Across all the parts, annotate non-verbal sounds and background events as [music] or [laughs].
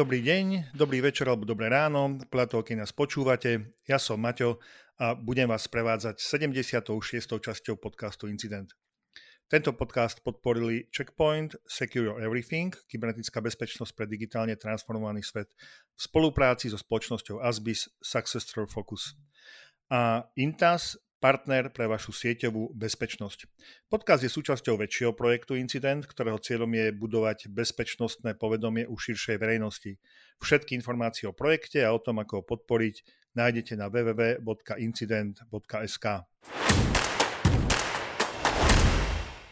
Dobrý deň, dobrý večer alebo dobré ráno, podľa toho, keď nás počúvate. Ja som Maťo a budem vás prevádzať 76. časťou podcastu Incident. Tento podcast podporili Checkpoint, Secure Everything, kybernetická bezpečnosť pre digitálne transformovaný svet v spolupráci so spoločnosťou Asbis Success Story Focus. A Intas, partner pre vašu sieťovú bezpečnosť. Podcast je súčasťou väčšieho projektu Incident, ktorého cieľom je budovať bezpečnostné povedomie u širšej verejnosti. Všetky informácie o projekte a o tom, ako ho podporiť, nájdete na www.incident.sk.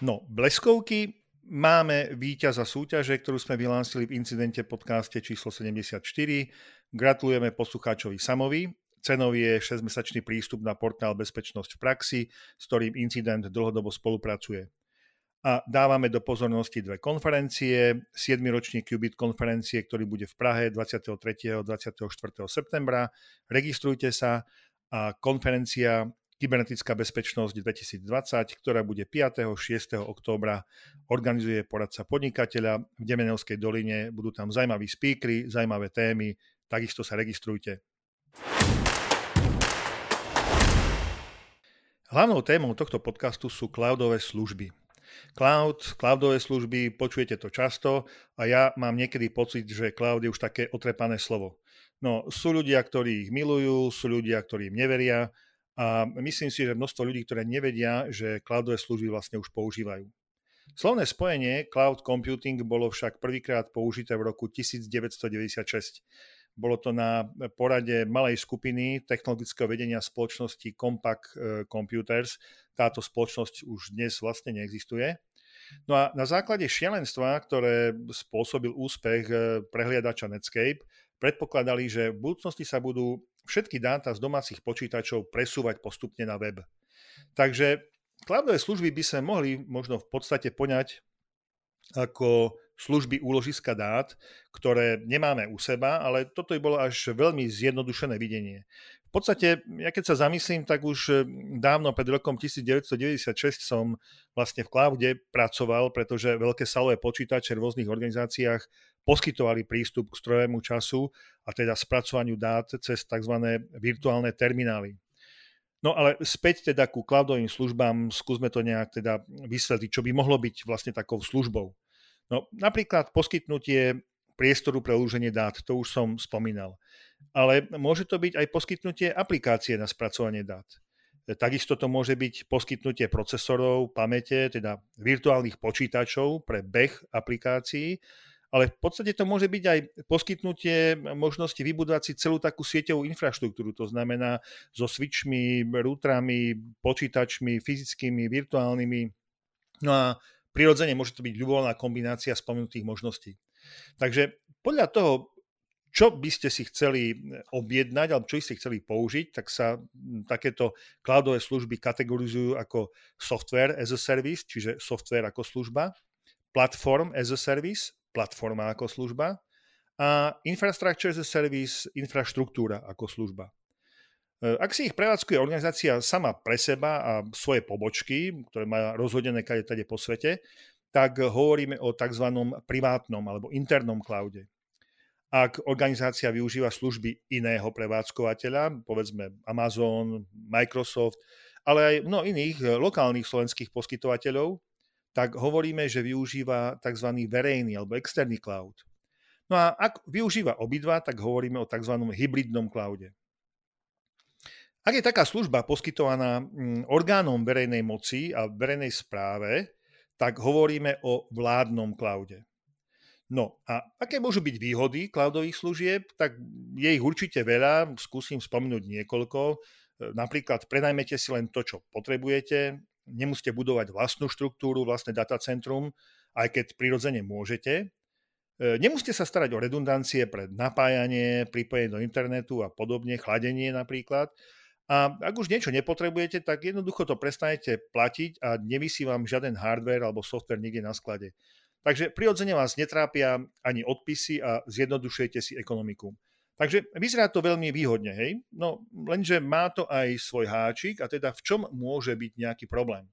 No, bleskovky máme víťaza súťaže, ktorú sme vyhlásili v incidente podcaste číslo 74. Gratulujeme poslucháčovi Samovi Cenou je 6-mesačný prístup na portál Bezpečnosť v praxi, s ktorým incident dlhodobo spolupracuje. A dávame do pozornosti dve konferencie. 7. ročník Qubit konferencie, ktorý bude v Prahe 23. a 24. septembra. Registrujte sa a konferencia Kybernetická bezpečnosť 2020, ktorá bude 5. 6. októbra, organizuje poradca podnikateľa v Demenovskej doline. Budú tam zaujímaví speakery, zaujímavé témy, takisto sa registrujte. Hlavnou témou tohto podcastu sú cloudové služby. Cloud, cloudové služby, počujete to často a ja mám niekedy pocit, že cloud je už také otrepané slovo. No, sú ľudia, ktorí ich milujú, sú ľudia, ktorí im neveria a myslím si, že množstvo ľudí, ktoré nevedia, že cloudové služby vlastne už používajú. Slovné spojenie cloud computing bolo však prvýkrát použité v roku 1996. Bolo to na porade malej skupiny technologického vedenia spoločnosti Compaq e, Computers. Táto spoločnosť už dnes vlastne neexistuje. No a na základe šialenstva, ktoré spôsobil úspech e, prehliadača Netscape, predpokladali, že v budúcnosti sa budú všetky dáta z domácich počítačov presúvať postupne na web. Takže cloudové služby by sme mohli možno v podstate poňať ako služby úložiska dát, ktoré nemáme u seba, ale toto je bolo až veľmi zjednodušené videnie. V podstate, ja keď sa zamyslím, tak už eh, dávno pred rokom 1996 som vlastne v cloude pracoval, pretože veľké salové počítače v rôznych organizáciách poskytovali prístup k strojovému času a teda spracovaniu dát cez tzv. virtuálne terminály. No ale späť teda ku cloudovým službám, skúsme to nejak teda vysvetliť, čo by mohlo byť vlastne takou službou. No, napríklad poskytnutie priestoru pre uloženie dát, to už som spomínal. Ale môže to byť aj poskytnutie aplikácie na spracovanie dát. Takisto to môže byť poskytnutie procesorov, pamäte, teda virtuálnych počítačov pre beh aplikácií, ale v podstate to môže byť aj poskytnutie možnosti vybudovať si celú takú sieťovú infraštruktúru, to znamená so switchmi, routerami, počítačmi, fyzickými, virtuálnymi. No a prirodzene môže to byť ľubovolná kombinácia spomenutých možností. Takže podľa toho, čo by ste si chceli objednať alebo čo by ste chceli použiť, tak sa takéto cloudové služby kategorizujú ako software as a service, čiže software ako služba, platform as a service, platforma ako služba a infrastructure as a service, infraštruktúra ako služba. E, ak si ich prevádzkuje organizácia sama pre seba a svoje pobočky, ktoré má rozhodené kade tade po svete, tak hovoríme o tzv. privátnom alebo internom cloude. Ak organizácia využíva služby iného prevádzkovateľa, povedzme Amazon, Microsoft, ale aj mnoho iných lokálnych slovenských poskytovateľov, tak hovoríme, že využíva tzv. verejný alebo externý cloud. No a ak využíva obidva, tak hovoríme o tzv. hybridnom cloude. Ak je taká služba poskytovaná mm, orgánom verejnej moci a verejnej správe, tak hovoríme o vládnom cloude. No a aké môžu byť výhody cloudových služieb? Tak je ich určite veľa, skúsim spomenúť niekoľko. E, napríklad prenajmete si len to, čo potrebujete, nemusíte budovať vlastnú štruktúru, vlastné datacentrum, aj keď prirodzene môžete. E, nemusíte sa starať o redundancie pre napájanie, pripojenie do internetu a podobne, chladenie napríklad. A ak už niečo nepotrebujete, tak jednoducho to prestanete platiť a nevysí vám žiaden hardware alebo software niekde na sklade. Takže prirodzene vás netrápia ani odpisy a zjednodušujete si ekonomiku. Takže vyzerá to veľmi výhodne, hej? No lenže má to aj svoj háčik a teda v čom môže byť nejaký problém.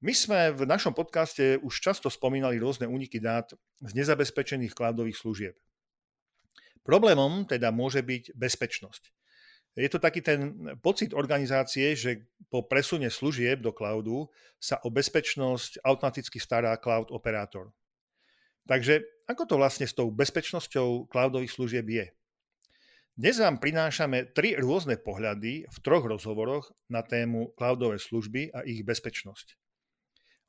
My sme v našom podcaste už často spomínali rôzne úniky dát z nezabezpečených cloudových služieb. Problémom teda môže byť bezpečnosť. Je to taký ten pocit organizácie, že po presune služieb do cloudu sa o bezpečnosť automaticky stará cloud operátor. Takže ako to vlastne s tou bezpečnosťou cloudových služieb je? Dnes vám prinášame tri rôzne pohľady v troch rozhovoroch na tému cloudové služby a ich bezpečnosť.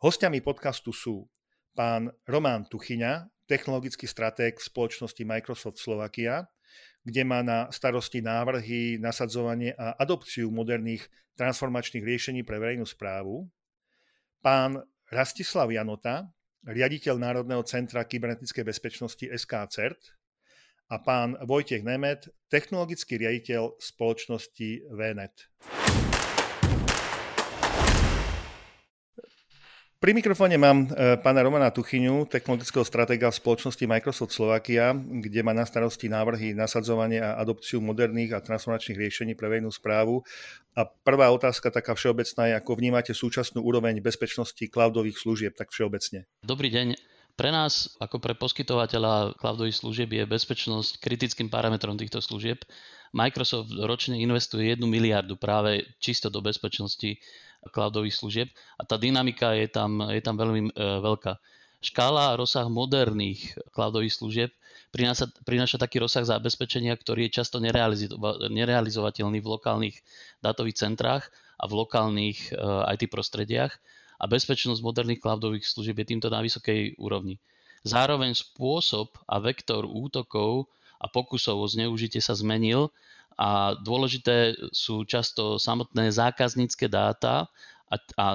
Hostiami podcastu sú pán Román Tuchyňa, technologický stratég spoločnosti Microsoft Slovakia, kde má na starosti návrhy, nasadzovanie a adopciu moderných transformačných riešení pre verejnú správu, pán Rastislav Janota, riaditeľ Národného centra kybernetickej bezpečnosti SK a pán Vojtech Nemet, technologický riaditeľ spoločnosti VNet. Pri mikrofóne mám e, pána Romana Tuchyňu, technologického stratéga v spoločnosti Microsoft Slovakia, kde má na starosti návrhy, nasadzovanie a adopciu moderných a transformačných riešení pre verejnú správu. A prvá otázka taká všeobecná je, ako vnímate súčasnú úroveň bezpečnosti cloudových služieb tak všeobecne? Dobrý deň. Pre nás, ako pre poskytovateľa cloudových služieb, je bezpečnosť kritickým parametrom týchto služieb. Microsoft ročne investuje 1 miliardu práve čisto do bezpečnosti cloudových služieb a tá dynamika je tam, je tam veľmi e, veľká. Škála a rozsah moderných cloudových služieb prináša, prináša taký rozsah zabezpečenia, ktorý je často nerealizovateľný v lokálnych dátových centrách a v lokálnych e, IT prostrediach a bezpečnosť moderných cloudových služieb je týmto na vysokej úrovni. Zároveň spôsob a vektor útokov a pokusov o zneužitie sa zmenil a dôležité sú často samotné zákaznícke dáta a, a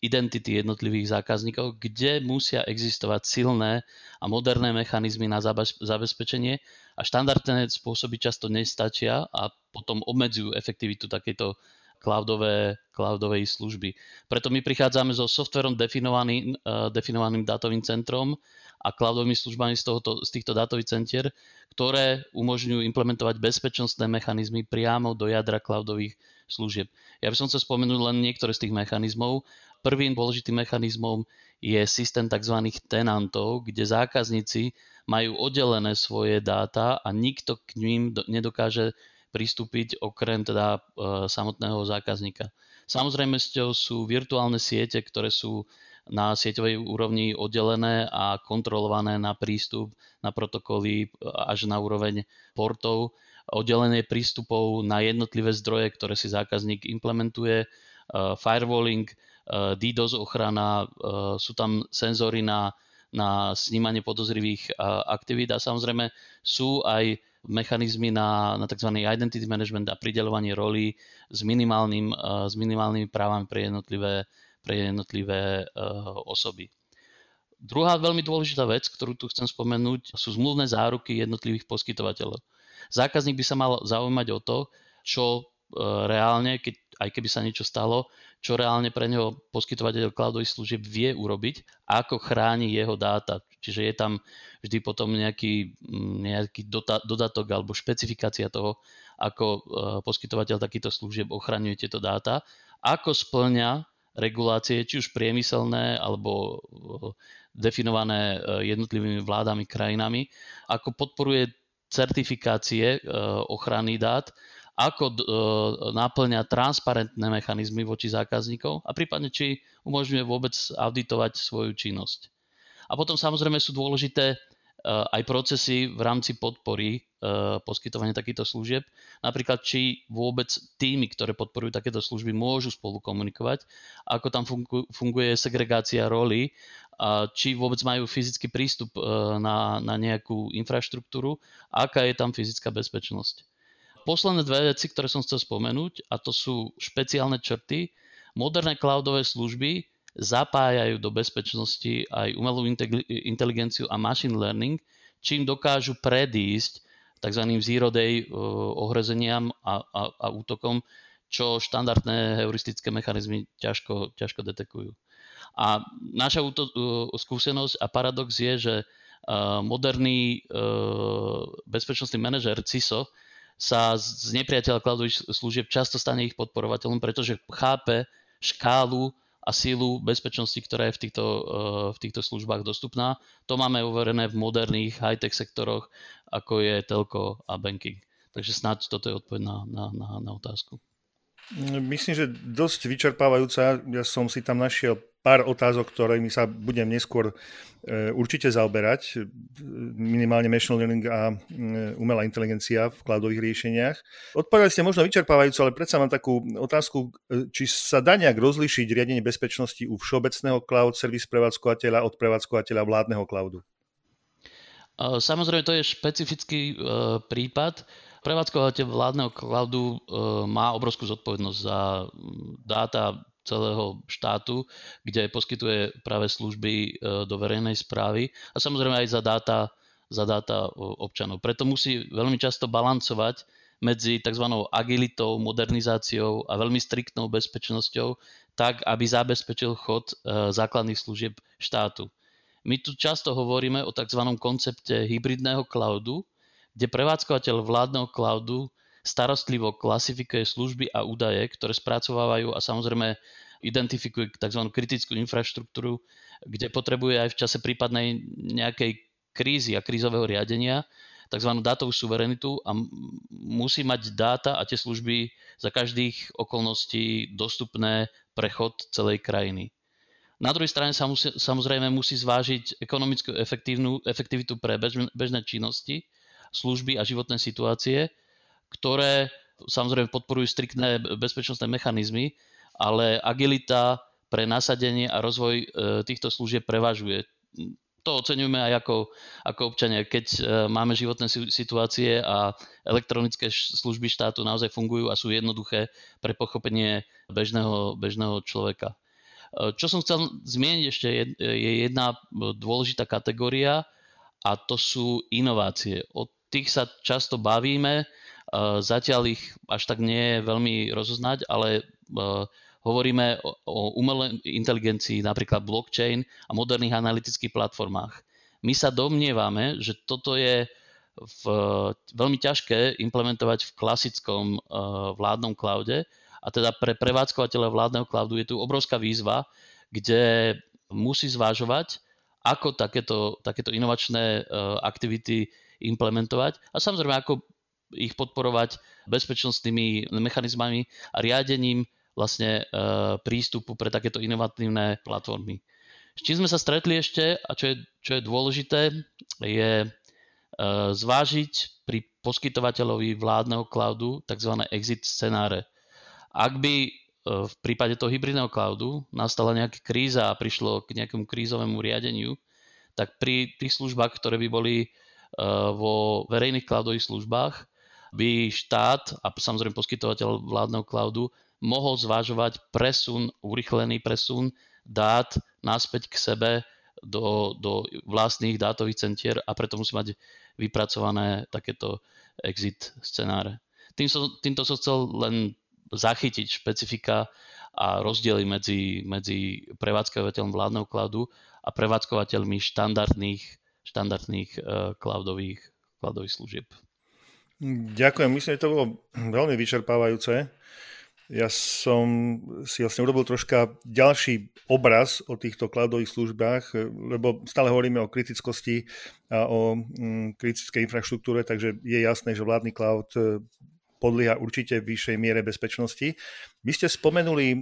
identity jednotlivých zákazníkov, kde musia existovať silné a moderné mechanizmy na zabezpečenie a štandardné spôsoby často nestačia a potom obmedzujú efektivitu takejto cloudové, cloudovej služby. Preto my prichádzame so softverom definovaným, uh, definovaným dátovým centrom a cloudovými službami z, tohoto, z týchto dátových centier, ktoré umožňujú implementovať bezpečnostné mechanizmy priamo do jadra cloudových služieb. Ja by som chcel spomenúť len niektoré z tých mechanizmov. Prvým dôležitým mechanizmom je systém tzv. tenantov, kde zákazníci majú oddelené svoje dáta a nikto k ním nedokáže pristúpiť okrem teda e, samotného zákazníka. Samozrejme sú virtuálne siete, ktoré sú na sieťovej úrovni oddelené a kontrolované na prístup, na protokoly e, až na úroveň portov, oddelené prístupov na jednotlivé zdroje, ktoré si zákazník implementuje, e, firewalling, DDoS ochrana, sú tam senzory na, na snímanie podozrivých aktivít a samozrejme sú aj mechanizmy na, na tzv. identity management a pridelovanie rolí s, minimálnym, uh, s minimálnymi právami pre jednotlivé, pre jednotlivé uh, osoby. Druhá veľmi dôležitá vec, ktorú tu chcem spomenúť, sú zmluvné záruky jednotlivých poskytovateľov. Zákazník by sa mal zaujímať o to, čo uh, reálne, keď, aj keby sa niečo stalo, čo reálne pre neho poskytovateľ cloudových služieb vie urobiť ako chráni jeho dáta. Čiže je tam vždy potom nejaký, mm, nejaký dodatok alebo špecifikácia toho, ako e, poskytovateľ takýchto služieb ochraňuje tieto dáta, ako splňa regulácie, či už priemyselné alebo e, definované e, jednotlivými vládami, krajinami, ako podporuje certifikácie ochrany dát ako e, náplňa transparentné mechanizmy voči zákazníkov a prípadne či umožňuje vôbec auditovať svoju činnosť. A potom samozrejme sú dôležité e, aj procesy v rámci podpory e, poskytovania takýchto služieb. Napríklad, či vôbec týmy, ktoré podporujú takéto služby, môžu spolu komunikovať, ako tam funguje segregácia roli, či vôbec majú fyzický prístup na, na nejakú infraštruktúru, aká je tam fyzická bezpečnosť posledné dve veci, ktoré som chcel spomenúť, a to sú špeciálne črty. Moderné cloudové služby zapájajú do bezpečnosti aj umelú inteligenciu a machine learning, čím dokážu predísť tzv. zero day uh, ohrozeniam a, a, a útokom, čo štandardné heuristické mechanizmy ťažko, ťažko detekujú. A naša úto, uh, skúsenosť a paradox je, že uh, moderný bezpečnostný manažer CISO sa z nepriateľa cloudových služieb často stane ich podporovateľom, pretože chápe škálu a sílu bezpečnosti, ktorá je v týchto, v týchto službách dostupná. To máme uverené v moderných high-tech sektoroch, ako je telko a banking. Takže snáď toto je odpoveď na, na, na, na otázku. Myslím, že dosť vyčerpávajúca. Ja som si tam našiel pár otázok, ktorými sa budem neskôr e, určite zaoberať. Minimálne machine learning a e, umelá inteligencia v cloudových riešeniach. Odpovedali ste možno vyčerpávajúco, ale predsa mám takú otázku, e, či sa dá nejak rozlišiť riadenie bezpečnosti u všeobecného cloud service prevádzkovateľa od prevádzkovateľa vládneho cloudu? Samozrejme, to je špecifický prípad. Prevádzkovateľ vládneho cloudu e, má obrovskú zodpovednosť za dáta celého štátu, kde poskytuje práve služby e, do verejnej správy a samozrejme aj za dáta, za dáta občanov. Preto musí veľmi často balancovať medzi tzv. agilitou, modernizáciou a veľmi striktnou bezpečnosťou, tak aby zabezpečil chod e, základných služieb štátu. My tu často hovoríme o tzv. koncepte hybridného cloudu, kde prevádzkovateľ vládneho cloudu starostlivo klasifikuje služby a údaje, ktoré spracovávajú a samozrejme identifikuje tzv. kritickú infraštruktúru, kde potrebuje aj v čase prípadnej nejakej krízy a krízového riadenia tzv. dátovú suverenitu a musí mať dáta a tie služby za každých okolností dostupné prechod celej krajiny. Na druhej strane sa samozrejme musí zvážiť ekonomickú efektivitu pre bežné činnosti, služby a životné situácie, ktoré samozrejme podporujú striktné bezpečnostné mechanizmy, ale agilita pre nasadenie a rozvoj e, týchto služieb prevažuje. To oceňujeme aj ako, ako občania, keď e, máme životné situácie a elektronické služby štátu naozaj fungujú a sú jednoduché pre pochopenie bežného, bežného človeka. E, čo som chcel zmieniť ešte, je jedna dôležitá kategória a to sú inovácie. O tých sa často bavíme, zatiaľ ich až tak nie je veľmi rozoznať, ale hovoríme o umelej inteligencii, napríklad blockchain a moderných analytických platformách. My sa domnievame, že toto je v, veľmi ťažké implementovať v klasickom vládnom cloude a teda pre prevádzkovateľa vládneho cloudu je tu obrovská výzva, kde musí zvážovať, ako takéto, takéto inovačné aktivity implementovať a samozrejme ako ich podporovať bezpečnostnými mechanizmami a riadením vlastne e, prístupu pre takéto inovatívne platformy. S čím sme sa stretli ešte a čo je, čo je dôležité, je e, zvážiť pri poskytovateľovi vládneho cloudu tzv. exit scenáre. Ak by e, v prípade toho hybridného cloudu nastala nejaká kríza a prišlo k nejakému krízovému riadeniu, tak pri tých službách, ktoré by boli vo verejných cloudových službách by štát a samozrejme poskytovateľ vládneho cloudu mohol zvážovať presun, urychlený presun dát naspäť k sebe do, do vlastných dátových centier a preto musí mať vypracované takéto exit scenáre. Tým som, týmto som chcel len zachytiť špecifika a rozdiely medzi, medzi prevádzkovateľom vládneho cloudu a prevádzkovateľmi štandardných štandardných uh, cloudových, cloudových služieb. Ďakujem, myslím, že to bolo veľmi vyčerpávajúce. Ja som si vlastne urobil troška ďalší obraz o týchto cloudových službách, lebo stále hovoríme o kritickosti a o mm, kritickej infraštruktúre, takže je jasné, že vládny cloud podlieha určite vyššej miere bezpečnosti. Vy ste spomenuli, e,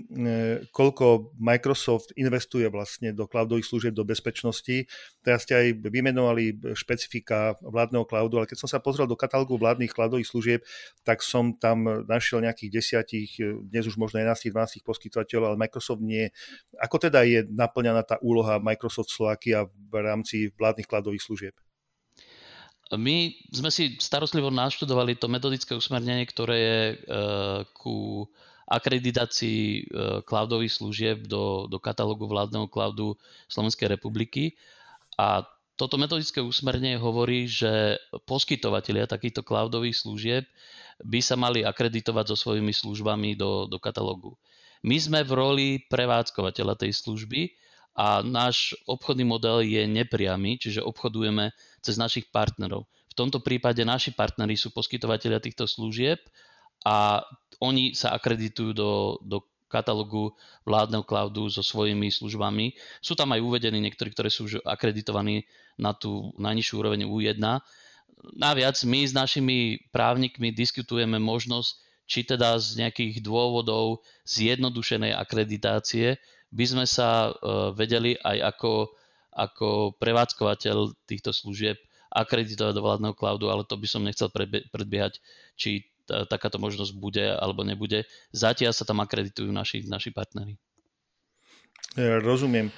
koľko Microsoft investuje vlastne do cloudových služieb, do bezpečnosti. Teraz ste aj vymenovali špecifika vládneho cloudu, ale keď som sa pozrel do katalógu vládnych cloudových služieb, tak som tam našiel nejakých desiatich, e, dnes už možno 11-12 poskytovateľov, ale Microsoft nie. Ako teda je naplňaná tá úloha Microsoft Slovakia v rámci vládnych cloudových služieb? My sme si starostlivo naštudovali to metodické usmernenie, ktoré je e, ku akreditácii e, cloudových služieb do, do katalógu vládneho cloudu Slovenskej republiky. A toto metodické usmernenie hovorí, že poskytovateľia takýchto cloudových služieb by sa mali akreditovať so svojimi službami do, do katalógu. My sme v roli prevádzkovateľa tej služby a náš obchodný model je nepriamy, čiže obchodujeme cez našich partnerov. V tomto prípade naši partneri sú poskytovateľia týchto služieb a oni sa akreditujú do, do katalógu vládneho cloudu so svojimi službami. Sú tam aj uvedení niektorí, ktorí sú už akreditovaní na tú najnižšiu úroveň U1. Naviac my s našimi právnikmi diskutujeme možnosť, či teda z nejakých dôvodov zjednodušenej akreditácie by sme sa vedeli aj ako, ako prevádzkovateľ týchto služieb akreditovať do vládneho cloudu, ale to by som nechcel predbiehať, či takáto možnosť bude alebo nebude. Zatiaľ sa tam akreditujú naši, naši partnery. Rozumiem.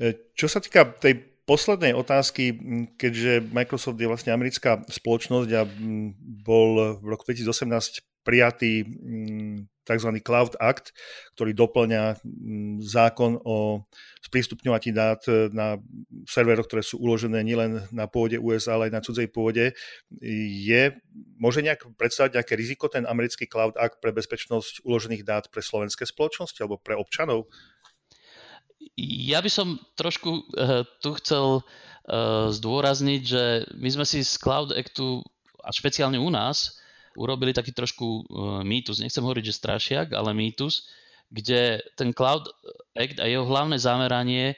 E, čo sa týka tej poslednej otázky, keďže Microsoft je vlastne americká spoločnosť a bol v roku 2018 prijatý tzv. Cloud Act, ktorý doplňa zákon o sprístupňovaní dát e, na serveroch, ktoré sú uložené nielen na pôde USA, ale aj na cudzej pôde. Je, môže nejak predstaviť nejaké riziko ten americký Cloud Act pre bezpečnosť uložených dát pre slovenské spoločnosti alebo pre občanov? Ja by som trošku uh, tu chcel uh, zdôrazniť, že my sme si z Cloud Actu, a špeciálne u nás, urobili taký trošku uh, mýtus, nechcem hovoriť, že strašiak, ale mýtus, kde ten Cloud Act a jeho hlavné zameranie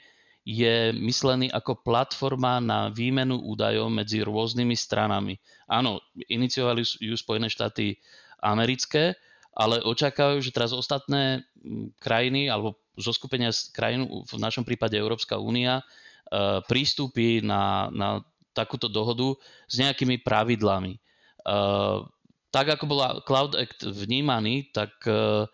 je myslený ako platforma na výmenu údajov medzi rôznymi stranami. Áno, iniciovali ju Spojené štáty americké, ale očakávajú, že teraz ostatné krajiny alebo zo skupenia krajín, v našom prípade Európska únia, uh, prístupí na, na takúto dohodu s nejakými pravidlami. Tak ako bola Cloud Act vnímaný, tak e,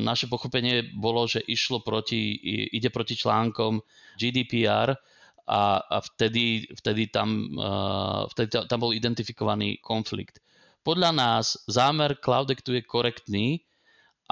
naše pochopenie bolo, že išlo proti, ide proti článkom GDPR a, a vtedy, vtedy, tam, e, vtedy tam bol identifikovaný konflikt. Podľa nás zámer Cloud Actu je korektný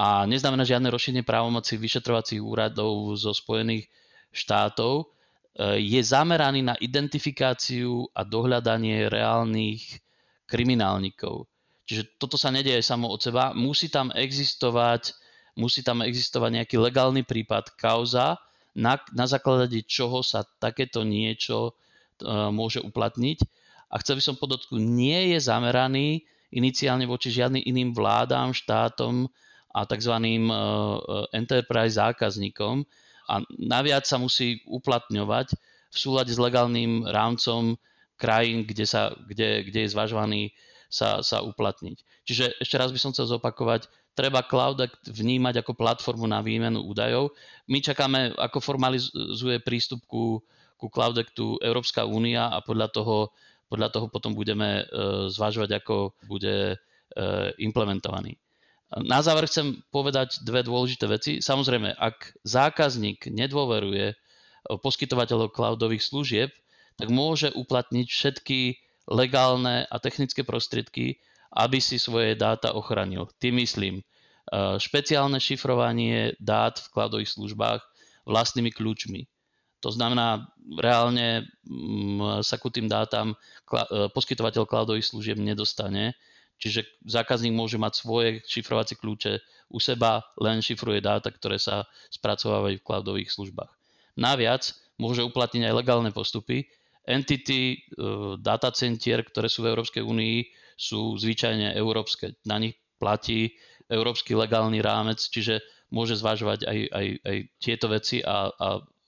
a neznamená žiadne rozšírenie právomoci vyšetrovacích úradov zo Spojených štátov. E, je zameraný na identifikáciu a dohľadanie reálnych kriminálnikov Čiže toto sa nedieje samo od seba. Musí tam existovať, musí tam existovať nejaký legálny prípad, kauza, na, na základe čoho sa takéto niečo uh, môže uplatniť. A chcel by som podotknúť, nie je zameraný iniciálne voči žiadnym iným vládám, štátom a tzv. Uh, enterprise zákazníkom. A naviac sa musí uplatňovať v súlade s legálnym rámcom krajín, kde, sa, kde, kde je zvažovaný sa, sa uplatniť. Čiže ešte raz by som chcel zopakovať, treba Cloud vnímať ako platformu na výmenu údajov. My čakáme, ako formalizuje prístup ku, ku Cloud Actu Európska únia a podľa toho, podľa toho potom budeme uh, zvažovať, ako bude uh, implementovaný. Na záver chcem povedať dve dôležité veci. Samozrejme, ak zákazník nedôveruje poskytovateľov cloudových služieb, tak môže uplatniť všetky legálne a technické prostriedky, aby si svoje dáta ochránil. Tým myslím eh, špeciálne šifrovanie dát v kladových službách vlastnými kľúčmi. To znamená, reálne mm, sa ku tým dátam eh, poskytovateľ kladových služieb nedostane, čiže zákazník môže mať svoje šifrovacie kľúče u seba, len šifruje dáta, ktoré sa spracovávajú v cloudových službách. Naviac môže uplatniť aj legálne postupy, entity, eh, datacentier, ktoré sú v Európskej únii, sú zvyčajne európske. Na nich platí európsky legálny rámec, čiže môže zvažovať aj, aj, aj tieto veci a, a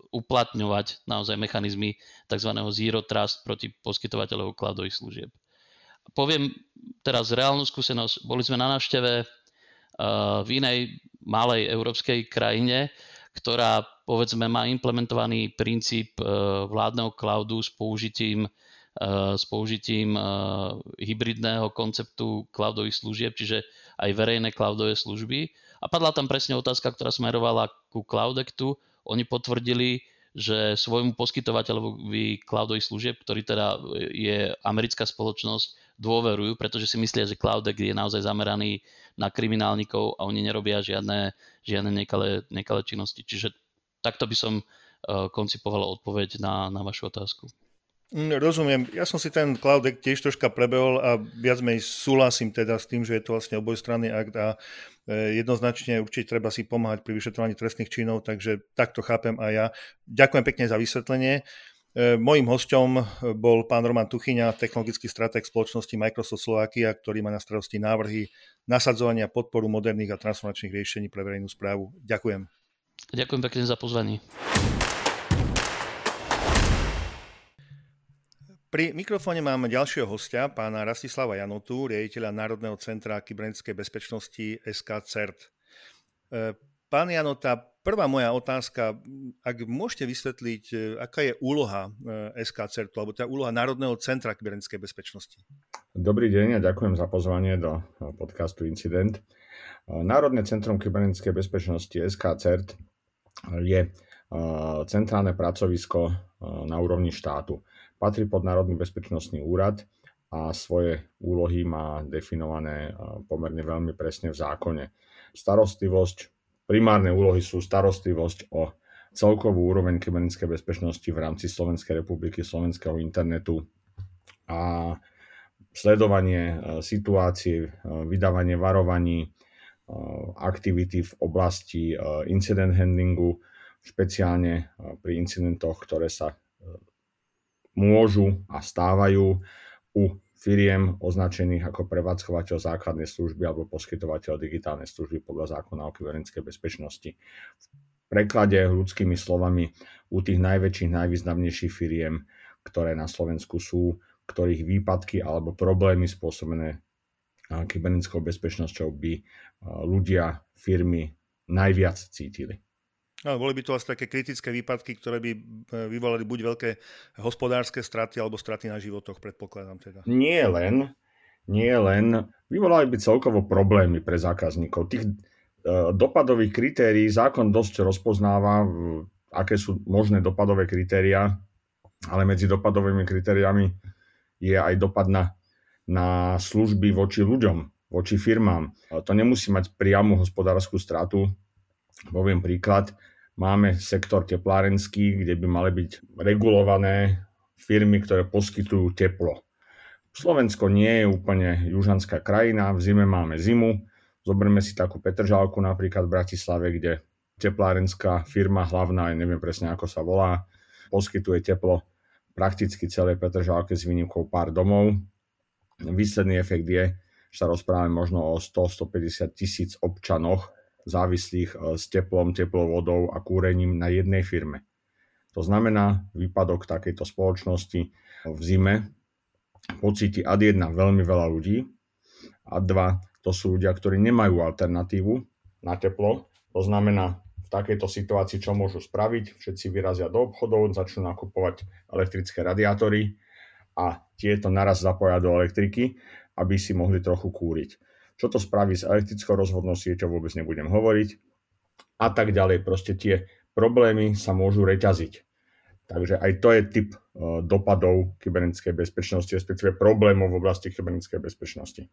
uplatňovať naozaj mechanizmy tzv. zero trust proti poskytovateľov kladových služieb. Poviem teraz reálnu skúsenosť. Boli sme na návšteve uh, v inej malej európskej krajine, ktorá povedzme má implementovaný princíp e, vládneho cloudu s použitím, e, s použitím e, hybridného konceptu cloudových služieb, čiže aj verejné cloudové služby. A padla tam presne otázka, ktorá smerovala ku Cloudactu. Oni potvrdili, že svojmu poskytovateľovi cloudových služieb, ktorý teda je americká spoločnosť, dôverujú, pretože si myslia, že Cloudec je naozaj zameraný na kriminálnikov a oni nerobia žiadne, žiadne nekalé, nekalé činnosti. Čiže takto by som uh, koncipoval odpoveď na, na vašu otázku. Mm, rozumiem. Ja som si ten cloud tiež troška prebehol a viac menej súhlasím teda s tým, že je to vlastne obojstranný akt a e, jednoznačne určite treba si pomáhať pri vyšetrovaní trestných činov, takže takto chápem aj ja. Ďakujem pekne za vysvetlenie. Mojím hostom bol pán Roman Tuchyňa, technologický stratég spoločnosti Microsoft Slovakia, ktorý má na starosti návrhy nasadzovania podporu moderných a transformačných riešení pre verejnú správu. Ďakujem. Ďakujem pekne za pozvanie. Pri mikrofóne máme ďalšieho hostia, pána Rastislava Janotu, riaditeľa Národného centra kybernetickej bezpečnosti SK CERT. E, pán Janota, prvá moja otázka, ak môžete vysvetliť, e, aká je úloha e, SK CERTu, alebo tá úloha Národného centra kybernetickej bezpečnosti. Dobrý deň a ďakujem za pozvanie do podcastu Incident. Národné centrum kybernetickej bezpečnosti SK CERT je centrálne pracovisko na úrovni štátu patrí pod Národný bezpečnostný úrad a svoje úlohy má definované pomerne veľmi presne v zákone. Starostlivosť, primárne úlohy sú starostlivosť o celkovú úroveň kybernetickej bezpečnosti v rámci Slovenskej republiky, slovenského internetu a sledovanie situácií, vydávanie varovaní, aktivity v oblasti incident handlingu, špeciálne pri incidentoch, ktoré sa môžu a stávajú u firiem označených ako prevádzkovateľ základnej služby alebo poskytovateľ digitálnej služby podľa zákona o kybernetickej bezpečnosti. V preklade ľudskými slovami u tých najväčších, najvýznamnejších firiem, ktoré na Slovensku sú, ktorých výpadky alebo problémy spôsobené kybernetickou bezpečnosťou by ľudia, firmy najviac cítili. No, boli by to asi také kritické výpadky, ktoré by e, vyvolali buď veľké hospodárske straty alebo straty na životoch, predpokladám teda. Nie len, nie len, vyvolali by celkovo problémy pre zákazníkov. Tých e, dopadových kritérií zákon dosť rozpoznáva, aké sú možné dopadové kritéria, ale medzi dopadovými kritériami je aj dopad na, na služby voči ľuďom, voči firmám. To nemusí mať priamu hospodárskú stratu, Poviem príklad, máme sektor teplárenský, kde by mali byť regulované firmy, ktoré poskytujú teplo. Slovensko nie je úplne južanská krajina, v zime máme zimu. Zoberme si takú Petržálku napríklad v Bratislave, kde teplárenská firma hlavná, neviem presne ako sa volá, poskytuje teplo prakticky celej Petržálke s výnimkou pár domov. Výsledný efekt je, že sa rozprávame možno o 100-150 tisíc občanoch závislých eh, s teplom, teplovodou a kúrením na jednej firme. To znamená, výpadok takejto spoločnosti v zime pocíti ad jedna veľmi veľa ľudí, a dva, to sú ľudia, ktorí nemajú alternatívu na teplo. To znamená, v takejto situácii čo môžu spraviť? Všetci vyrazia do obchodov, začnú nakupovať elektrické radiátory a tieto naraz zapoja do elektriky, aby si mohli trochu kúriť. Čo to spraví s elektrickou rozvodnou sieťou, vôbec nebudem hovoriť. A tak ďalej. Proste tie problémy sa môžu reťaziť. Takže aj to je typ e, dopadov kybernetickej bezpečnosti, respektíve problémov v oblasti kybernetickej bezpečnosti.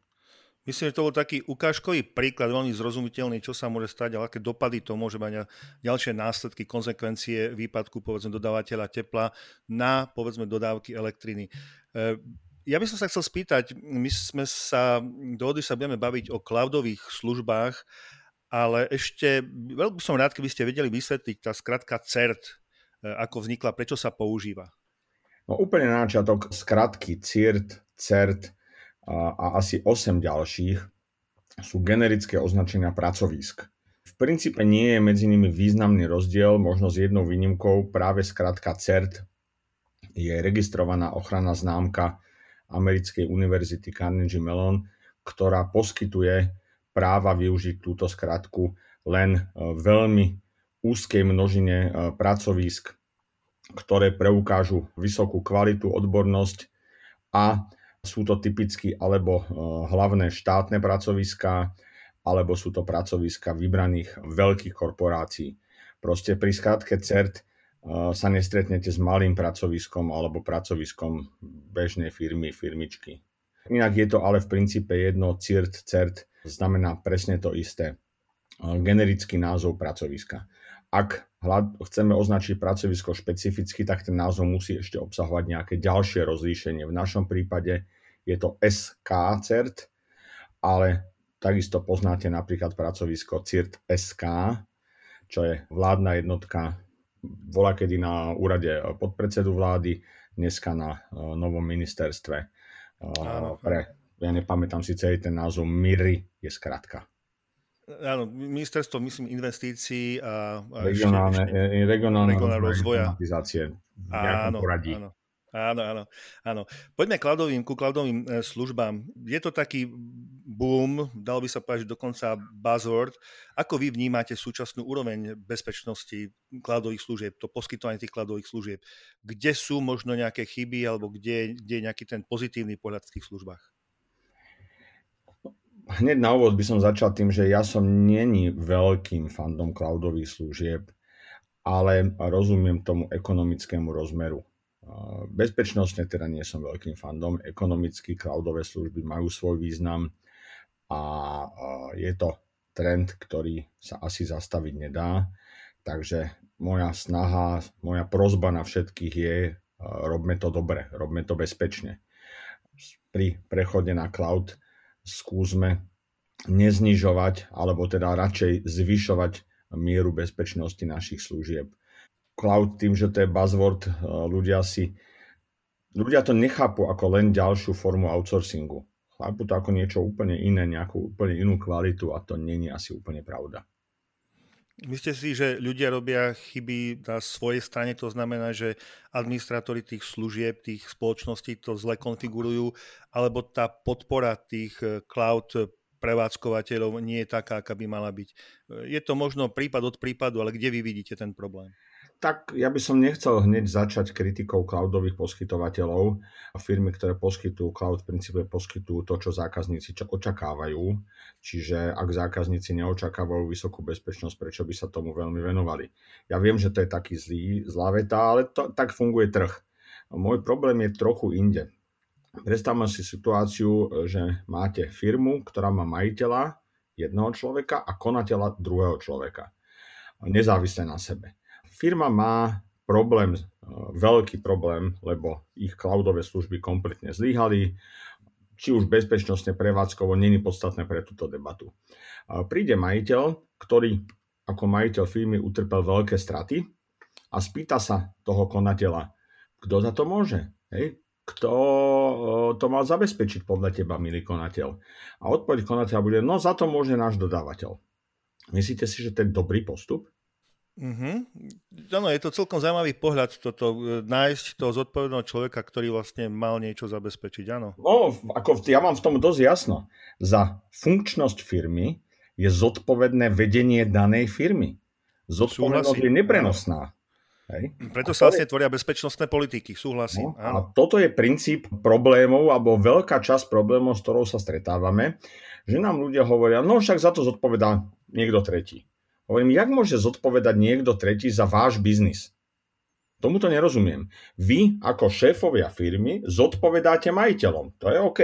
Myslím, že to bol taký ukážkový príklad, veľmi zrozumiteľný, čo sa môže stať a aké dopady to môže mať a ďalšie následky, konsekvencie výpadku povedzme dodávateľa tepla na povedzme dodávky elektriny. E, ja by som sa chcel spýtať, my sme sa dohodli, sa budeme baviť o cloudových službách, ale ešte veľmi som rád, keby ste vedeli vysvetliť tá skratka CERT, e, ako vznikla, prečo sa používa. No úplne na začiatok skratky CIRT, CERT a, asi 8 ďalších sú generické označenia pracovísk. V princípe nie je medzi nimi významný rozdiel, možno s jednou výnimkou, práve skratka CERT je registrovaná ochranná známka americkej univerzity Carnegie Mellon, ktorá poskytuje práva využiť túto skratku len e, veľmi úzkej množine e, pracovísk, ktoré preukážu vysokú kvalitu, odbornosť a sú to typicky alebo e, hlavné štátne pracoviská, alebo sú to pracoviska vybraných veľkých korporácií. Proste pri skratke CERT sa nestretnete s malým pracoviskom alebo pracoviskom bežnej firmy, firmičky. Inak je to ale v princípe jedno, CIRT, CERT znamená presne to isté. Generický názov pracoviska. Ak chceme označiť pracovisko špecificky, tak ten názov musí ešte obsahovať nejaké ďalšie rozlíšenie. V našom prípade je to SK CERT, ale takisto poznáte napríklad pracovisko CIRT SK, čo je vládna jednotka bola kedy na úrade podpredsedu vlády, dneska na novom ministerstve. Áno. Pre, ja nepamätám si celý ten názov, MIRI je skratka. Áno, ministerstvo, myslím, investícií a, a regionálne, ešte, ešte, regionálne, regionálne rozvoja. Áno, áno. Áno, áno, áno. Poďme cloudovým, ku cloudovým e, službám. Je to taký boom, dal by sa povedať, dokonca buzzword. Ako vy vnímate súčasnú úroveň bezpečnosti cloudových služieb, to poskytovanie tých cloudových služieb? Kde sú možno nejaké chyby alebo kde, kde je nejaký ten pozitívny pohľad v tých službách? Hneď na úvod by som začal tým, že ja som není veľkým fandom cloudových služieb, ale rozumiem tomu ekonomickému rozmeru Bezpečnostne teda nie som veľkým fandom, ekonomicky cloudové služby majú svoj význam a je to trend, ktorý sa asi zastaviť nedá. Takže moja snaha, moja prozba na všetkých je, robme to dobre, robme to bezpečne. Pri prechode na cloud skúsme neznižovať, alebo teda radšej zvyšovať mieru bezpečnosti našich služieb cloud tým, že to je buzzword, eh, ľudia si ľudia to nechápu ako len ďalšiu formu outsourcingu. Chápu to ako niečo úplne iné, nejakú úplne inú kvalitu a to není asi úplne pravda. Myslíte si, že ľudia robia chyby na svojej strane, to znamená, že administratóri tých služieb, tých spoločností to zle konfigurujú, alebo tá podpora tých eh, cloud prevádzkovateľov nie je taká, aká by mala byť. Je to možno prípad od prípadu, ale kde vy vidíte ten problém? Tak ja by som nechcel hneď začať kritikou cloudových poskytovateľov. Firmy, ktoré poskytujú cloud, v princípe poskytujú to, čo zákazníci očakávajú. Čiže ak zákazníci neočakávajú vysokú bezpečnosť, prečo by sa tomu veľmi venovali? Ja viem, že to je taký zlý, zlá veta, ale to, tak funguje trh. Môj problém je trochu inde. Predstavme si situáciu, že máte firmu, ktorá má majiteľa jedného človeka a konateľa druhého človeka. Nezávisle na sebe firma má problém, e, veľký problém, lebo ich cloudové služby kompletne zlyhali, či už bezpečnostne prevádzkovo, není podstatné pre túto debatu. Príde majiteľ, ktorý ako majiteľ firmy utrpel veľké straty a spýta sa toho konateľa, kto za to môže? Hej? Kto e, to mal zabezpečiť podľa teba, milý konateľ? A odpoveď konateľa bude, no za to môže náš dodávateľ. Myslíte si, že to je dobrý postup? Uh-huh. Áno, je to celkom zaujímavý pohľad toto, e, nájsť toho zodpovedného človeka, ktorý vlastne mal niečo zabezpečiť, áno. No, ako ja mám v tom dosť jasno. Za funkčnosť firmy je zodpovedné vedenie danej firmy. Zodpovednosť je neprenosná. Hej. Preto sa vlastne tvoria bezpečnostné politiky, súhlasím. No, áno. A toto je princíp problémov, alebo veľká časť problémov, s ktorou sa stretávame, že nám ľudia hovoria, no však za to zodpovedá niekto tretí. Hovorím, jak môže zodpovedať niekto tretí za váš biznis? Tomuto nerozumiem. Vy ako šéfovia firmy zodpovedáte majiteľom. To je OK.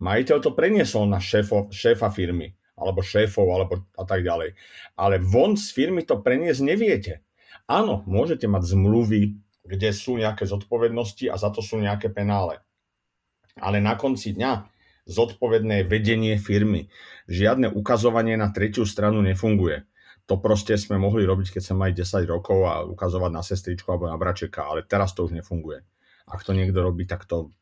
Majiteľ to preniesol na šéfo, šéfa firmy, alebo šéfov, alebo a tak ďalej. Ale von z firmy to preniesť neviete. Áno, môžete mať zmluvy, kde sú nejaké zodpovednosti a za to sú nejaké penále. Ale na konci dňa zodpovedné vedenie firmy. Žiadne ukazovanie na tretiu stranu nefunguje to proste sme mohli robiť, keď sme mali 10 rokov a ukazovať na sestričku alebo na bračeka, ale teraz to už nefunguje. Ak to niekto robí, tak to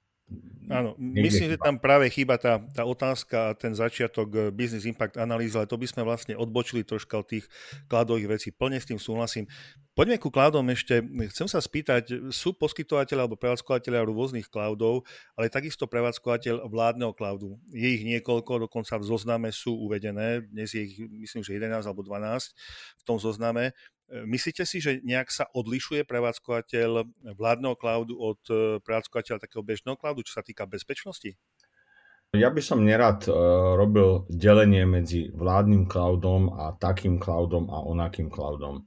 Áno, myslím, že tam práve chýba tá, tá otázka a ten začiatok eh, business impact analýzy, ale to by sme vlastne odbočili troška od tých kladových vecí. Plne s tým súhlasím. Poďme ku cloudom ešte. Chcem sa spýtať, sú poskytovateľe alebo prevádzkovateľe rôznych cloudov, ale takisto prevádzkovateľ vládneho cloudu. Je ich niekoľko, dokonca v zozname sú uvedené. Dnes je ich, myslím, že 11 alebo 12 v tom zozname. Myslíte si, že nejak sa odlišuje prevádzkovateľ vládneho cloudu od e, prevádzkovateľa takého bežného cloudu, čo sa týka bezpečnosti? Ja by som nerad e, robil delenie medzi vládnym cloudom a takým cloudom a onakým cloudom.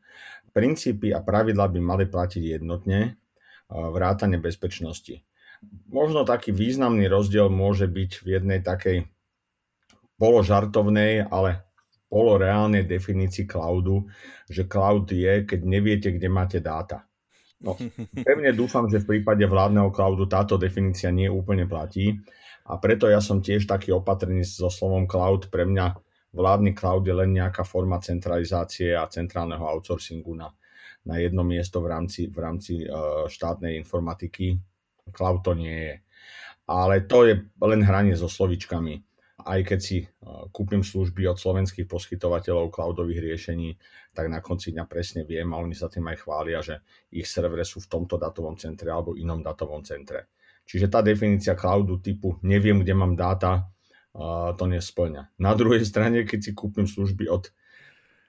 Princípy a pravidlá by mali platiť jednotne, e, vrátane bezpečnosti. Možno taký významný rozdiel môže byť v jednej takej položartovnej, ale poloreálnej definícii cloudu, že cloud je, keď neviete, kde máte dáta. No, [laughs] pevne dúfam, že v prípade vládneho cloudu táto definícia nie úplne platí a preto ja som tiež taký opatrný so slovom cloud. Pre mňa vládny cloud je len nejaká forma centralizácie a centrálneho outsourcingu na, na jedno miesto v rámci, v rámci štátnej informatiky. Cloud to nie je. Ale to je len hranie so slovičkami aj keď si kúpim služby od slovenských poskytovateľov cloudových riešení, tak na konci dňa presne viem a oni sa tým aj chvália, že ich servere sú v tomto datovom centre alebo inom datovom centre. Čiže tá definícia cloudu typu neviem, kde mám dáta, to nesplňa. Na druhej strane, keď si kúpim služby od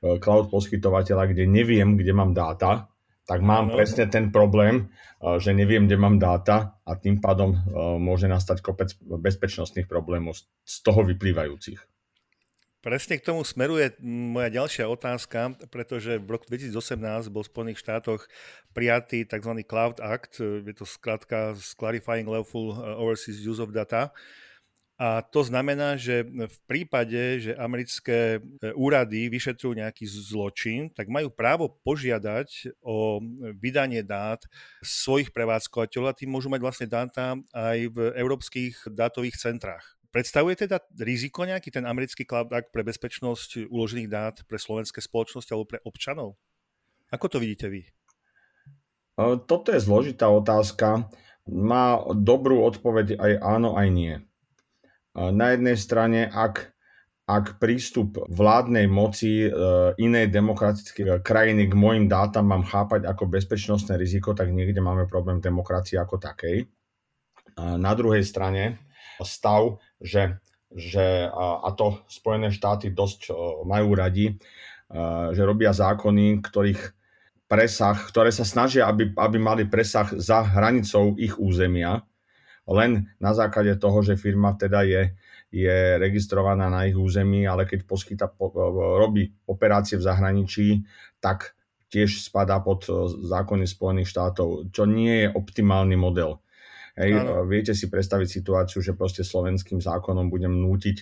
e, cloud poskytovateľa, kde neviem, kde mám dáta, tak mám no. presne ten problém, eh, že neviem, kde mám dáta a tým pádom eh, môže nastať kopec bezpečnostných problémov z toho vyplývajúcich. Presne k tomu smeruje moja ďalšia otázka, pretože v roku 2018 bol v Spojených štátoch prijatý tzv. Cloud Act, eh, je to skratka Clarifying Lawful Overseas Use of Data, a to znamená, že v prípade, že americké e, úrady vyšetrujú nejaký zločin, tak majú právo požiadať o vydanie dát svojich prevádzkovateľov a tým môžu mať vlastne dáta aj v európskych dátových centrách. Predstavuje teda riziko nejaký ten americký Cloud pre bezpečnosť uložených dát pre slovenské spoločnosti alebo pre občanov? Ako to vidíte vy? E, toto je zložitá otázka. Má dobrú odpoveď aj áno, aj nie. Na jednej strane, ak, ak prístup vládnej moci e, inej demokratickej krajiny k mojim dátam mám chápať ako bezpečnostné riziko, tak niekde máme problém demokracie ako takej. Na druhej strane stav, že, že a to Spojené štáty dosť majú radi, že robia zákony, ktorých presah, ktoré sa snažia, aby, aby mali presah za hranicou ich územia, len na základe toho, že firma teda je, je registrovaná na ich území, ale keď poskyta, robí operácie v zahraničí, tak tiež spadá pod zákony Spojených štátov, čo nie je optimálny model. Hej, viete si predstaviť situáciu, že proste slovenským zákonom budem nútiť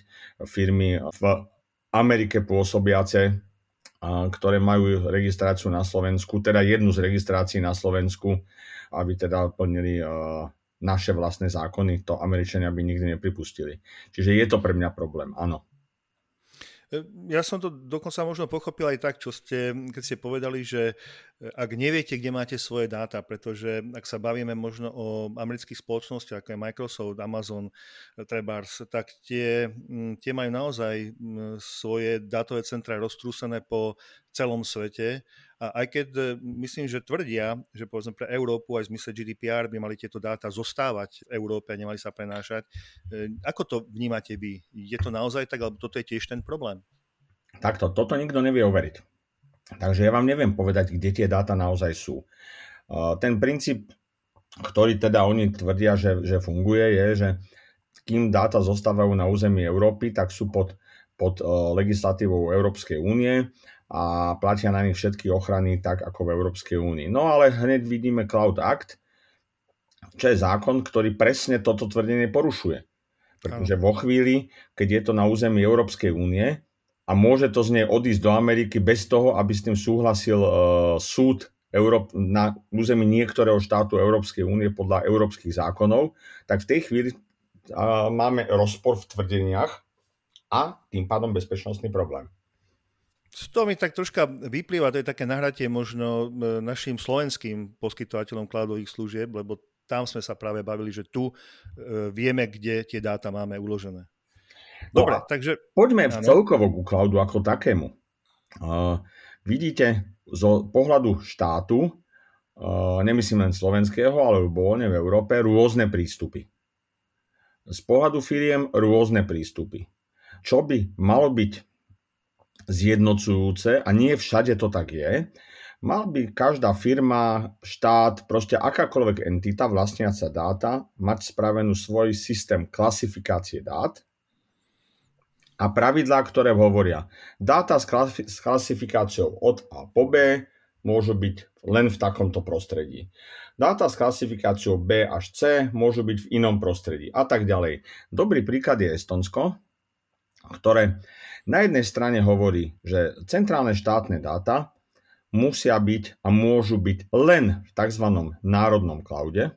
firmy v Amerike pôsobiace, ktoré majú registráciu na Slovensku, teda jednu z registrácií na Slovensku, aby teda plnili naše vlastné zákony, to Američania by nikdy nepripustili. Čiže je to pre mňa problém, áno. E, ja som to dokonca možno pochopil aj tak, čo ste, keď ste povedali, že e, ak neviete, kde máte svoje dáta, pretože ak sa bavíme možno o amerických spoločnostiach, ako je Microsoft, Amazon, Trebars, tak tie, tie majú naozaj svoje dátové centra roztrúsené po celom svete a aj keď e, myslím, že tvrdia, že povedzme pre Európu aj v zmysle GDPR by mali tieto dáta zostávať v Európe a nemali sa prenášať. E, ako to vnímate vy? Je to naozaj tak, alebo toto je tiež ten problém? Takto, toto nikto nevie overiť. Takže ja vám neviem povedať, kde tie dáta naozaj sú. E, ten princíp, ktorý teda oni tvrdia, že, že funguje, je, že kým dáta zostávajú na území Európy, tak sú pod, pod legislatívou Európskej únie a platia na nich všetky ochrany tak ako v Európskej únii. No ale hneď vidíme Cloud Act, čo je zákon, ktorý presne toto tvrdenie porušuje. Pretože vo chvíli, keď je to na území Európskej únie a môže to z nej odísť do Ameriky bez toho, aby s tým súhlasil uh, súd Európ- na území niektorého štátu Európskej únie podľa európskych zákonov, tak v tej chvíli uh, máme rozpor v tvrdeniach a tým pádom bezpečnostný problém. Z toho mi tak troška vyplýva, to je také nahratie možno našim slovenským poskytovateľom cloudových služieb, lebo tam sme sa práve bavili, že tu e, vieme, kde tie dáta máme uložené. Dobre, no takže... Poďme v celkovo ku cloudu ako takému. Uh, vidíte zo pohľadu štátu, uh, nemyslím len slovenského, ale voľne v Európe, rôzne prístupy. Z pohľadu firiem rôzne prístupy. Čo by malo byť zjednocujúce a nie všade to tak je. Mal by každá firma, štát, proste akákoľvek entita vlastniaca dáta mať spravenú svoj systém klasifikácie dát a pravidlá, ktoré hovoria. Dáta s, s klasifikáciou od A po B môžu byť len v takomto prostredí. Dáta s klasifikáciou B až C môžu byť v inom prostredí a tak ďalej. Dobrý príklad je Estonsko, ktoré na jednej strane hovorí, že centrálne štátne dáta musia byť a môžu byť len v tzv. národnom cloude,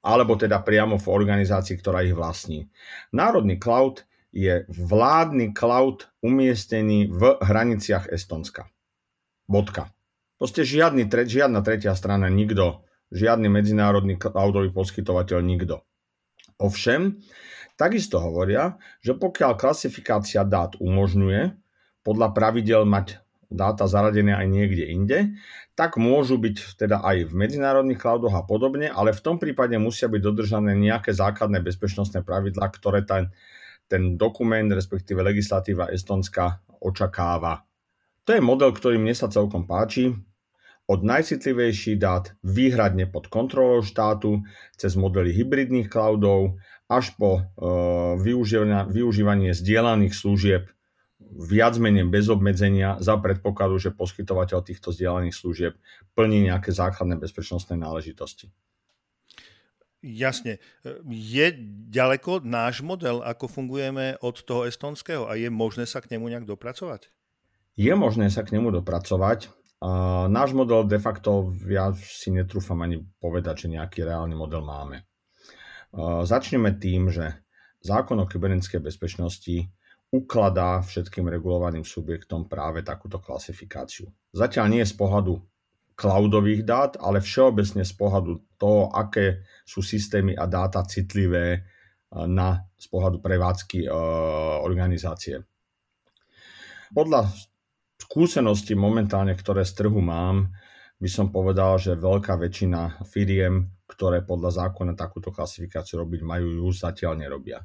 alebo teda priamo v organizácii, ktorá ich vlastní. Národný cloud je vládny cloud umiestnený v hraniciach Estonska. Bodka. Proste žiadny, žiadna tretia strana, nikto, žiadny medzinárodný cloudový poskytovateľ, nikto. Ovšem, takisto hovoria, že pokiaľ klasifikácia dát umožňuje podľa pravidel mať dáta zaradené aj niekde inde, tak môžu byť teda aj v medzinárodných cloudoch a podobne, ale v tom prípade musia byť dodržané nejaké základné bezpečnostné pravidlá, ktoré ten, ten dokument, respektíve legislatíva Estonska očakáva. To je model, ktorý mne sa celkom páči. Od najcitlivejších dát výhradne pod kontrolou štátu, cez modely hybridných cloudov, až po využívanie, využívanie zdieľaných služieb viac menej bez obmedzenia za predpokladu, že poskytovateľ týchto zdieľaných služieb plní nejaké základné bezpečnostné náležitosti. Jasne. Je ďaleko náš model, ako fungujeme od toho estonského a je možné sa k nemu nejak dopracovať? Je možné sa k nemu dopracovať. náš model de facto, ja si netrúfam ani povedať, že nejaký reálny model máme. Začneme tým, že zákon o kybernetickej bezpečnosti ukladá všetkým regulovaným subjektom práve takúto klasifikáciu. Zatiaľ nie z pohľadu cloudových dát, ale všeobecne z pohľadu toho, aké sú systémy a dáta citlivé eh, na, z pohľadu prevádzky e, organizácie. Podľa skúseností momentálne, ktoré z trhu mám, by som povedal, že veľká väčšina firiem, ktoré podľa zákona takúto klasifikáciu robiť majú, ju zatiaľ nerobia.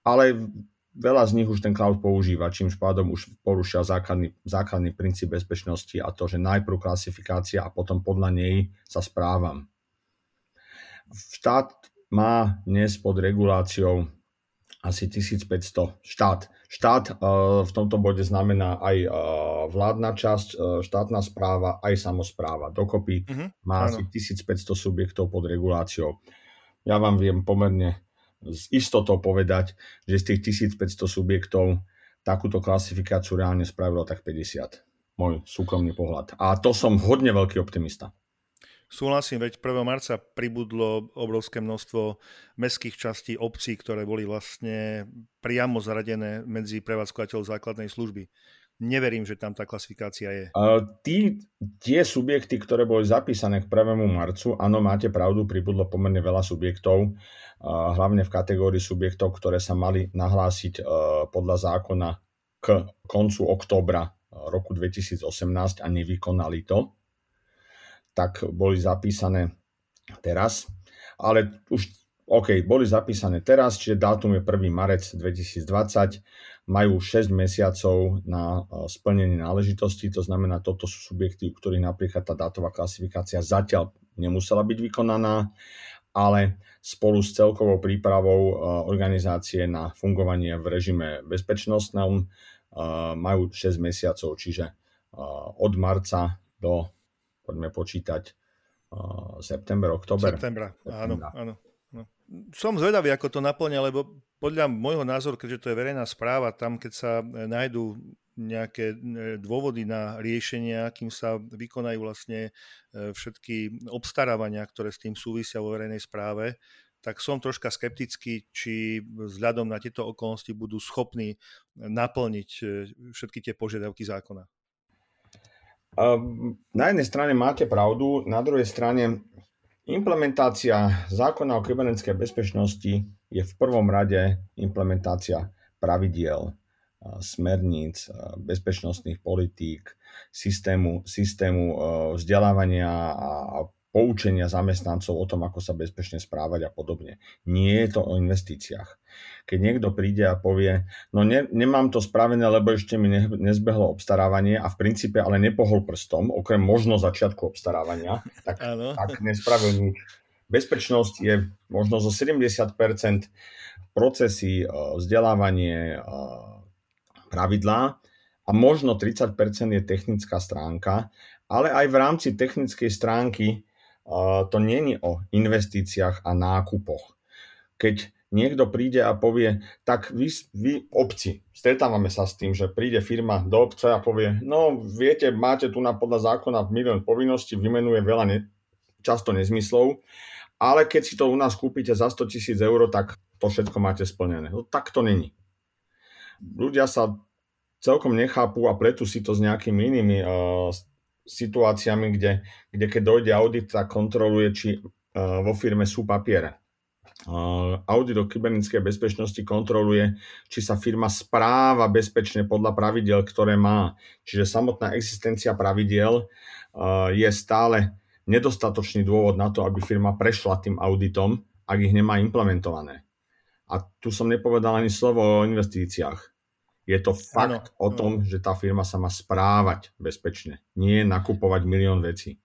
Ale veľa z nich už ten cloud používa, čím pádom už porušia základný, základný princíp bezpečnosti a to, že najprv klasifikácia a potom podľa nej sa správam. Štát má dnes pod reguláciou asi 1500 štát. Štát uh, v tomto bode znamená aj uh, vládna časť, uh, štátna správa, aj samozpráva. Dokopy uh-huh, má áno. asi 1500 subjektov pod reguláciou. Ja vám viem pomerne s istotou povedať, že z tých 1500 subjektov takúto klasifikáciu reálne spravilo tak 50. Môj súkromný pohľad. A to som hodne veľký optimista. Súhlasím, veď 1. marca pribudlo obrovské množstvo mestských častí obcí, ktoré boli vlastne priamo zaradené medzi prevádzkovateľov základnej služby neverím, že tam tá klasifikácia je. Uh, tí, tie subjekty, ktoré boli zapísané k 1. marcu, áno, máte pravdu, pribudlo pomerne veľa subjektov, uh, hlavne v kategórii subjektov, ktoré sa mali nahlásiť uh, podľa zákona k koncu októbra roku 2018 a nevykonali to, tak boli zapísané teraz. Ale už OK, boli zapísané teraz, čiže dátum je 1. marec 2020, majú 6 mesiacov na e, splnenie náležitosti, to znamená, toto sú subjekty, u ktorých napríklad tá dátová klasifikácia zatiaľ nemusela byť vykonaná, ale spolu s celkovou prípravou e, organizácie na fungovanie v režime bezpečnostnom e, majú 6 mesiacov, čiže od marca do, poďme počítať, september, oktober. Septembra, áno, áno. No. Som zvedavý, ako to naplňa, lebo podľa môjho názoru, keďže to je verejná správa, tam keď sa e, nájdú nejaké e, dôvody na riešenie, akým sa vykonajú vlastne e, všetky obstarávania, ktoré s tým súvisia vo verejnej správe, tak som troška skeptický, či vzhľadom na tieto okolnosti budú schopní naplniť všetky tie požiadavky zákona. Na jednej strane máte pravdu, na druhej strane Implementácia zákona o kybernetickej bezpečnosti je v prvom rade implementácia pravidiel, smerníc, bezpečnostných politík, systému, systému vzdelávania a poučenia zamestnancov o tom, ako sa bezpečne správať a podobne. Nie je to o investíciách. Keď niekto príde a povie, no ne, nemám to spravené, lebo ešte mi ne, nezbehlo obstarávanie a v princípe ale nepohol prstom, okrem možno začiatku obstarávania, [laughs] tak, tak nespravil nič. Bezpečnosť je možno zo 70% procesy, e, vzdelávanie, e, pravidlá a možno 30% je technická stránka, ale aj v rámci technickej stránky to nie je o investíciách a nákupoch. Keď niekto príde a povie, tak vy, vy obci, stretávame sa s tým, že príde firma do obce a povie, no viete, máte tu na podľa zákona milión povinností, vymenuje veľa ne, často nezmyslov, ale keď si to u nás kúpite za 100 tisíc eur, tak to všetko máte splnené. No tak to není. Ľudia sa celkom nechápu a pletú si to s nejakými inými uh, situáciami, kde, kde keď dojde audit, tak kontroluje, či vo firme sú papiere. Audit o kybernetickej bezpečnosti kontroluje, či sa firma správa bezpečne podľa pravidiel, ktoré má. Čiže samotná existencia pravidiel je stále nedostatočný dôvod na to, aby firma prešla tým auditom, ak ich nemá implementované. A tu som nepovedal ani slovo o investíciách. Je to fakt ano, o tom, že tá firma sa má správať bezpečne, nie nakupovať milión vecí.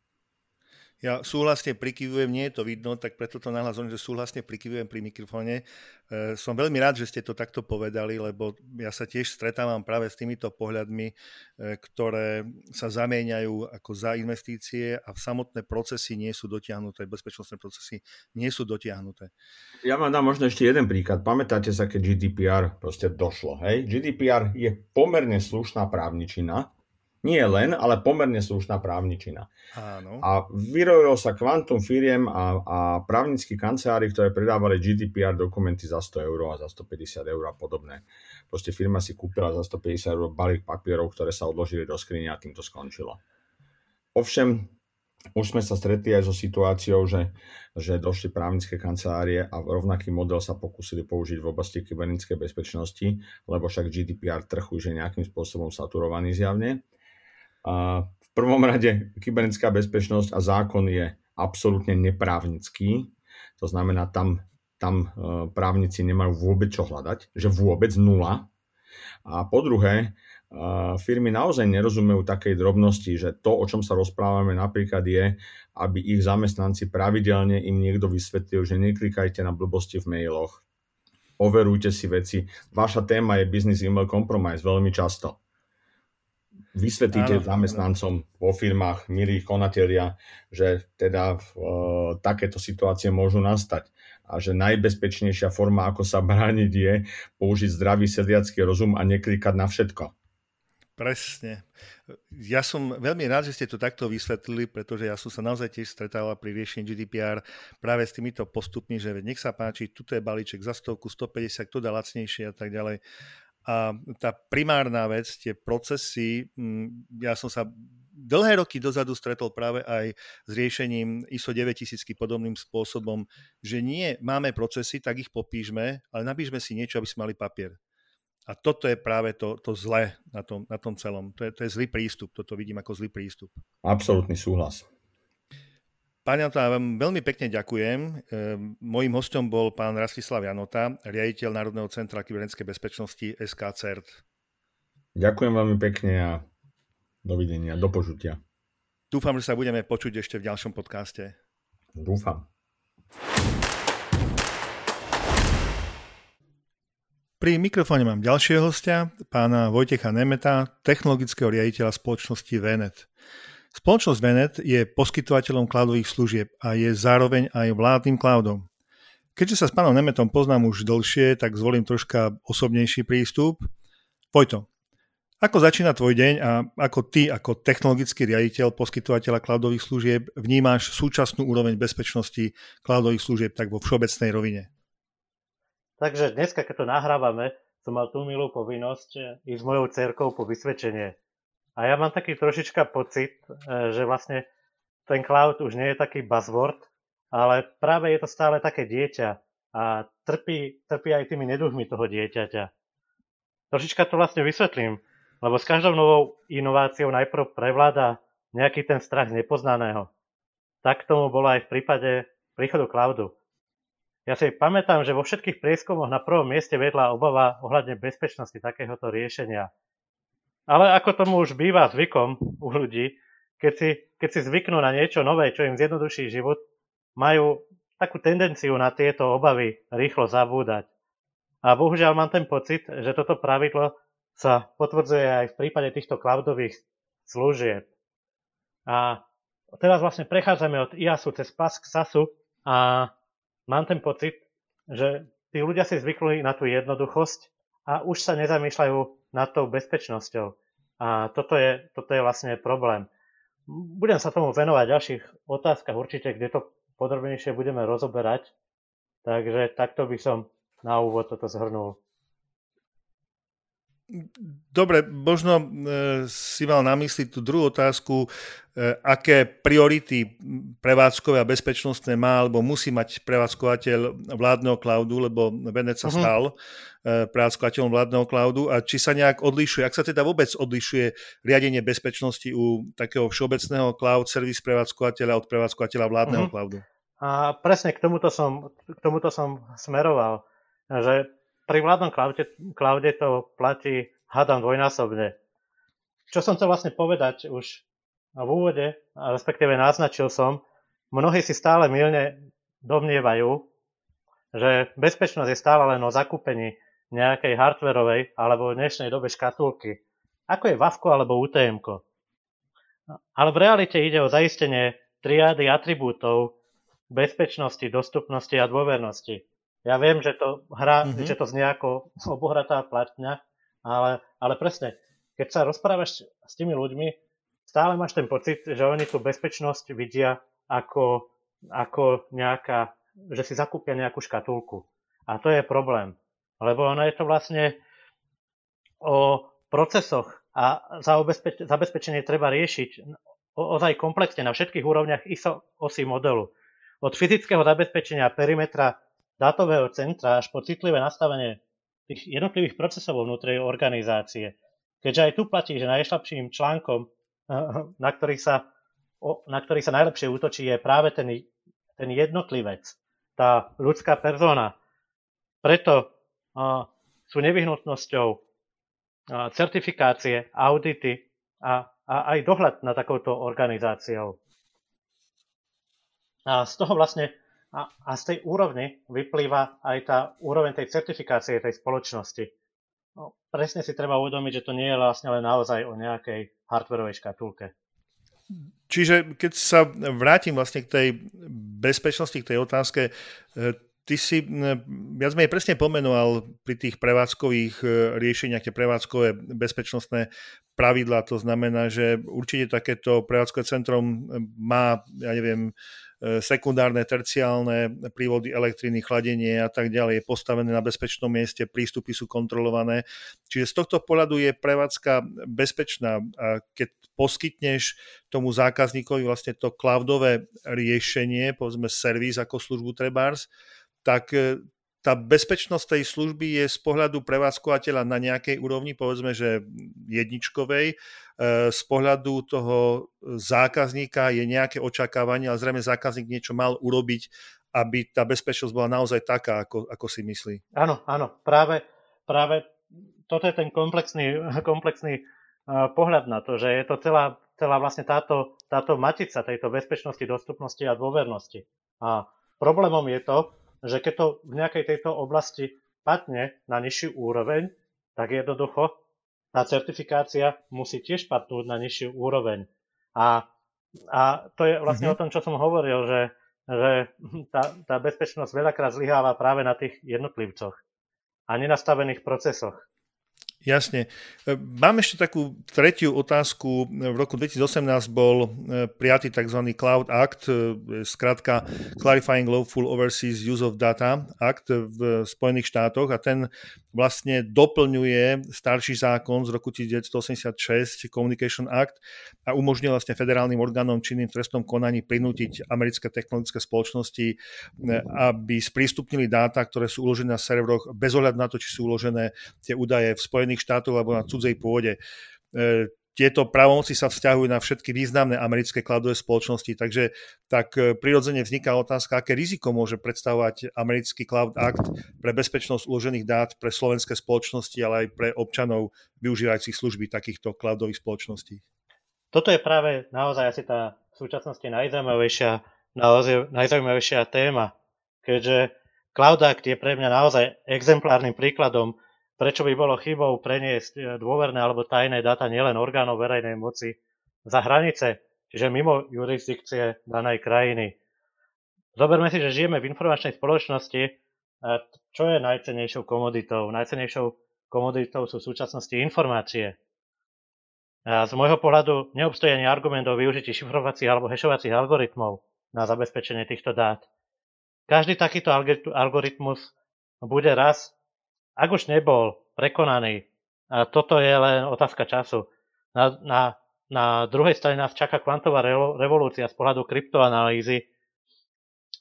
Ja súhlasne prikyvujem, nie je to vidno, tak preto to nahlas že súhlasne prikyvujem pri mikrofóne. E, som veľmi rád, že ste to takto povedali, lebo ja sa tiež stretávam práve s týmito pohľadmi, e, ktoré sa zamieňajú ako za investície a samotné procesy nie sú dotiahnuté, bezpečnostné procesy nie sú dotiahnuté. Ja vám dám možno ešte jeden príklad. Pamätáte sa, keď GDPR proste došlo, hej? GDPR je pomerne slušná právničina, nie len, ale pomerne slušná právničina. Áno. A vyrojilo sa kvantum firiem a, a právnickí kancelári, ktoré predávali GDPR dokumenty za 100 eur a za 150 eur a podobné. Proste firma si kúpila za 150 eur balík papierov, ktoré sa odložili do skrine a tým to skončilo. Ovšem, už sme sa stretli aj so situáciou, že, že došli právnické kancelárie a rovnaký model sa pokúsili použiť v oblasti kybernetickej bezpečnosti, lebo však GDPR trh už je nejakým spôsobom saturovaný zjavne v prvom rade kybernetická bezpečnosť a zákon je absolútne neprávnický. To znamená, tam, tam e, právnici nemajú vôbec čo hľadať, že vôbec nula. A po druhé, e, firmy naozaj nerozumejú takej drobnosti, že to, o čom sa rozprávame napríklad je, aby ich zamestnanci pravidelne im niekto vysvetlil, že neklikajte na blbosti v mailoch, overujte si veci. Vaša téma je business email compromise veľmi často vysvetlíte áno, zamestnancom vo firmách, milí konatelia, že teda uh, takéto situácie môžu nastať a že najbezpečnejšia forma, ako sa [laughs] brániť, je použiť zdravý sediacký rozum a neklikať na všetko. Presne. Ja som veľmi rád, že ste to takto vysvetlili, pretože ja som sa naozaj tiež stretával pri riešení GDPR práve s týmito postupmi, že nech sa páči, tuto je balíček za stovku, 150, kto dá lacnejšie a tak ďalej. A tá primárna vec, tie procesy, mm, ja som sa dlhé roky dozadu stretol práve aj s riešením ISO 9000 podobným spôsobom, že nie máme procesy, tak ich popíšme, ale napíšme si niečo, aby sme mali papier. A toto je práve to, to zlé na tom, na tom celom. To je, to je zlý prístup. Toto vidím ako zlý prístup. Absolutný súhlas. Pán Janota, vám veľmi pekne ďakujem. Ehm, mojím hostom bol pán Rastislav Janota, riaditeľ Národného centra kybernetickej bezpečnosti SK CERT. Ďakujem veľmi pekne a dovidenia, do počutia. Dúfam, že sa budeme počuť ešte v ďalšom podcaste. Dúfam. Pri mikrofóne mám ďalšieho hostia, pána Vojtecha Nemeta, technologického riaditeľa spoločnosti VNet. Spoločnosť Venet je poskytovateľom cloudových služieb a je zároveň aj vládnym cloudom. Keďže sa s pánom Nemetom poznám už dlhšie, tak zvolím troška osobnejší prístup. Vojto, ako začína tvoj deň a ako ty, ako technologický riaditeľ poskytovateľa cloudových služieb, vnímáš súčasnú úroveň bezpečnosti cloudových služieb tak vo všeobecnej rovine? Takže dneska, keď to nahrávame, som mal tú milú povinnosť ísť s mojou cerkou po vysvedčenie. A ja mám taký trošička pocit, e, že vlastne ten cloud už nie je taký buzzword, ale práve je to stále také dieťa a trpí, trpí aj tými neduhmi toho dieťaťa. Trošička to vlastne vysvetlím, lebo s každou novou inováciou najprv prevláda nejaký ten strach nepoznaného. Tak tomu bolo aj v prípade príchodu cloudu. Ja si pamätám, že vo všetkých prieskumoch na prvom mieste vedla obava ohľadne bezpečnosti takéhoto riešenia. Ale ako tomu už býva zvykom u ľudí, keď si, keď si zvyknú na niečo nové, čo im zjednoduší život, majú takú tendenciu na tieto obavy rýchlo zabúdať. A bohužiaľ mám ten pocit, že toto pravidlo sa potvrdzuje aj v prípade týchto cloudových služieb. A teraz vlastne prechádzame od IASu cez PAS k SASu a mám ten pocit, že tí ľudia si zvykli na tú jednoduchosť a už sa nezamýšľajú nad tou bezpečnosťou. A toto je, toto je vlastne problém. Budem sa tomu venovať v ďalších otázkach určite, kde to podrobnejšie budeme rozoberať. Takže takto by som na úvod toto zhrnul. Dobre, možno e, si mal na mysli tú druhú otázku, e, aké priority prevádzkové a bezpečnostné má, alebo musí mať prevádzkovateľ vládneho cloudu, lebo Venet sa uh-huh. stal e, prevádzkovateľom vládneho cloudu a či sa nejak odlišuje, ak sa teda vôbec odlišuje riadenie bezpečnosti u takého všeobecného cloud service prevádzkovateľa od prevádzkovateľa vládneho uh-huh. cloudu. A presne k tomuto som, k tomuto som smeroval, že pri vládnom cloude, cloude to platí, hádam, dvojnásobne. Čo som chcel vlastne povedať už v úvode, respektíve naznačil som, mnohí si stále milne domnievajú, že bezpečnosť je stále len o zakúpení nejakej hardverovej alebo v dnešnej dobe škatulky, ako je VAVko alebo UTM. Ale v realite ide o zaistenie triády atribútov bezpečnosti, dostupnosti a dôvernosti. Ja viem, že to, hra, mm-hmm. že to znie ako obohratá platňa, ale, ale presne, keď sa rozprávaš s tými ľuďmi, stále máš ten pocit, že oni tú bezpečnosť vidia ako, ako nejaká, že si zakúpia nejakú škatulku. A to je problém. Lebo ono je to vlastne o procesoch a zabezpečenie treba riešiť ozaj komplexne na všetkých úrovniach ISO osy modelu. Od fyzického zabezpečenia perimetra dátového centra až po citlivé nastavenie tých jednotlivých procesov vnútri organizácie. Keďže aj tu platí, že najslabším článkom, [laughs] na ktorý sa, na ktorý sa najlepšie útočí, je práve ten, ten jednotlivec, tá ľudská persona. Preto sú nevyhnutnosťou certifikácie, audity a, a aj dohľad na takouto organizáciou. A z toho vlastne a, a z tej úrovne vyplýva aj tá úroveň tej certifikácie tej spoločnosti. No, presne si treba uvedomiť, že to nie je vlastne len naozaj o nejakej hardwareovej škatulke. Čiže keď sa vrátim vlastne k tej bezpečnosti, k tej otázke, e, ty si viac menej presne pomenoval pri tých prevádzkových e, riešeniach, tie prevádzkové bezpečnostné pravidlá. To znamená, že určite takéto prevádzkové centrum má, ja neviem, E, sekundárne, terciálne prívody elektriny, chladenie a tak ďalej je postavené na bezpečnom mieste, prístupy sú kontrolované. Čiže z tohto pohľadu je prevádzka bezpečná. Keď poskytneš tomu zákazníkovi vlastne to cloudové riešenie, povedzme servis ako službu Trebars, tak e, tá bezpečnosť tej služby je z pohľadu prevádzkovateľa na nejakej úrovni, povedzme, že jedničkovej. E, z pohľadu toho zákazníka je nejaké očakávanie, ale zrejme zákazník niečo mal urobiť, aby tá bezpečnosť bola naozaj taká, ako, ako si myslí. Áno, áno, práve, práve toto je ten komplexný, [laughs] komplexný e, pohľad na to, že je to celá, celá vlastne táto, táto matica tejto bezpečnosti, dostupnosti a dôvernosti. A problémom je to, že keď to v nejakej tejto oblasti padne na nižšiu úroveň, tak jednoducho tá certifikácia musí tiež padnúť na nižšiu úroveň. A, a to je vlastne mm-hmm. o tom, čo som hovoril, že, že tá, tá bezpečnosť veľakrát zlyháva práve na tých jednotlivcoch a nenastavených procesoch. Jasne. E, mám ešte takú tretiu otázku. V roku 2018 bol e, prijatý tzv. Cloud Act, e, skratka Clarifying Lawful Overseas Use of Data Act v Spojených štátoch a ten vlastne doplňuje starší zákon z roku 1986, Communication Act a umožňuje vlastne federálnym orgánom činným v trestnom konaní prinútiť americké technologické spoločnosti, aby sprístupnili dáta, ktoré sú uložené na serveroch bez ohľadu na to, či sú uložené tie údaje v Spojených Spojených štátov alebo na cudzej pôde. E, tieto právomoci sa vzťahujú na všetky významné americké kladové spoločnosti, takže tak e, prirodzene vzniká otázka, aké riziko môže predstavovať americký Cloud Act pre bezpečnosť uložených dát pre slovenské spoločnosti, ale aj pre občanov využívajúcich služby takýchto cloudových spoločností. Toto je práve naozaj asi tá v súčasnosti najzaujímavejšia, najzaujímavejšia téma, keďže Cloud Act je pre mňa naozaj exemplárnym príkladom prečo by bolo chybou preniesť e, dôverné alebo tajné dáta nielen orgánov verejnej moci za hranice, čiže mimo jurisdikcie danej krajiny. Zoberme si, že žijeme v informačnej spoločnosti, čo je najcenejšou komoditou? Najcenejšou komoditou sú v súčasnosti informácie. A z môjho pohľadu neobstojí ani argument o využití šifrovacích alebo hešovacích algoritmov na zabezpečenie týchto dát. Každý takýto algoritmus bude raz ak už nebol prekonaný A toto je len otázka času. Na, na, na druhej strane nás čaká kvantová revolúcia z pohľadu kryptoanalýzy.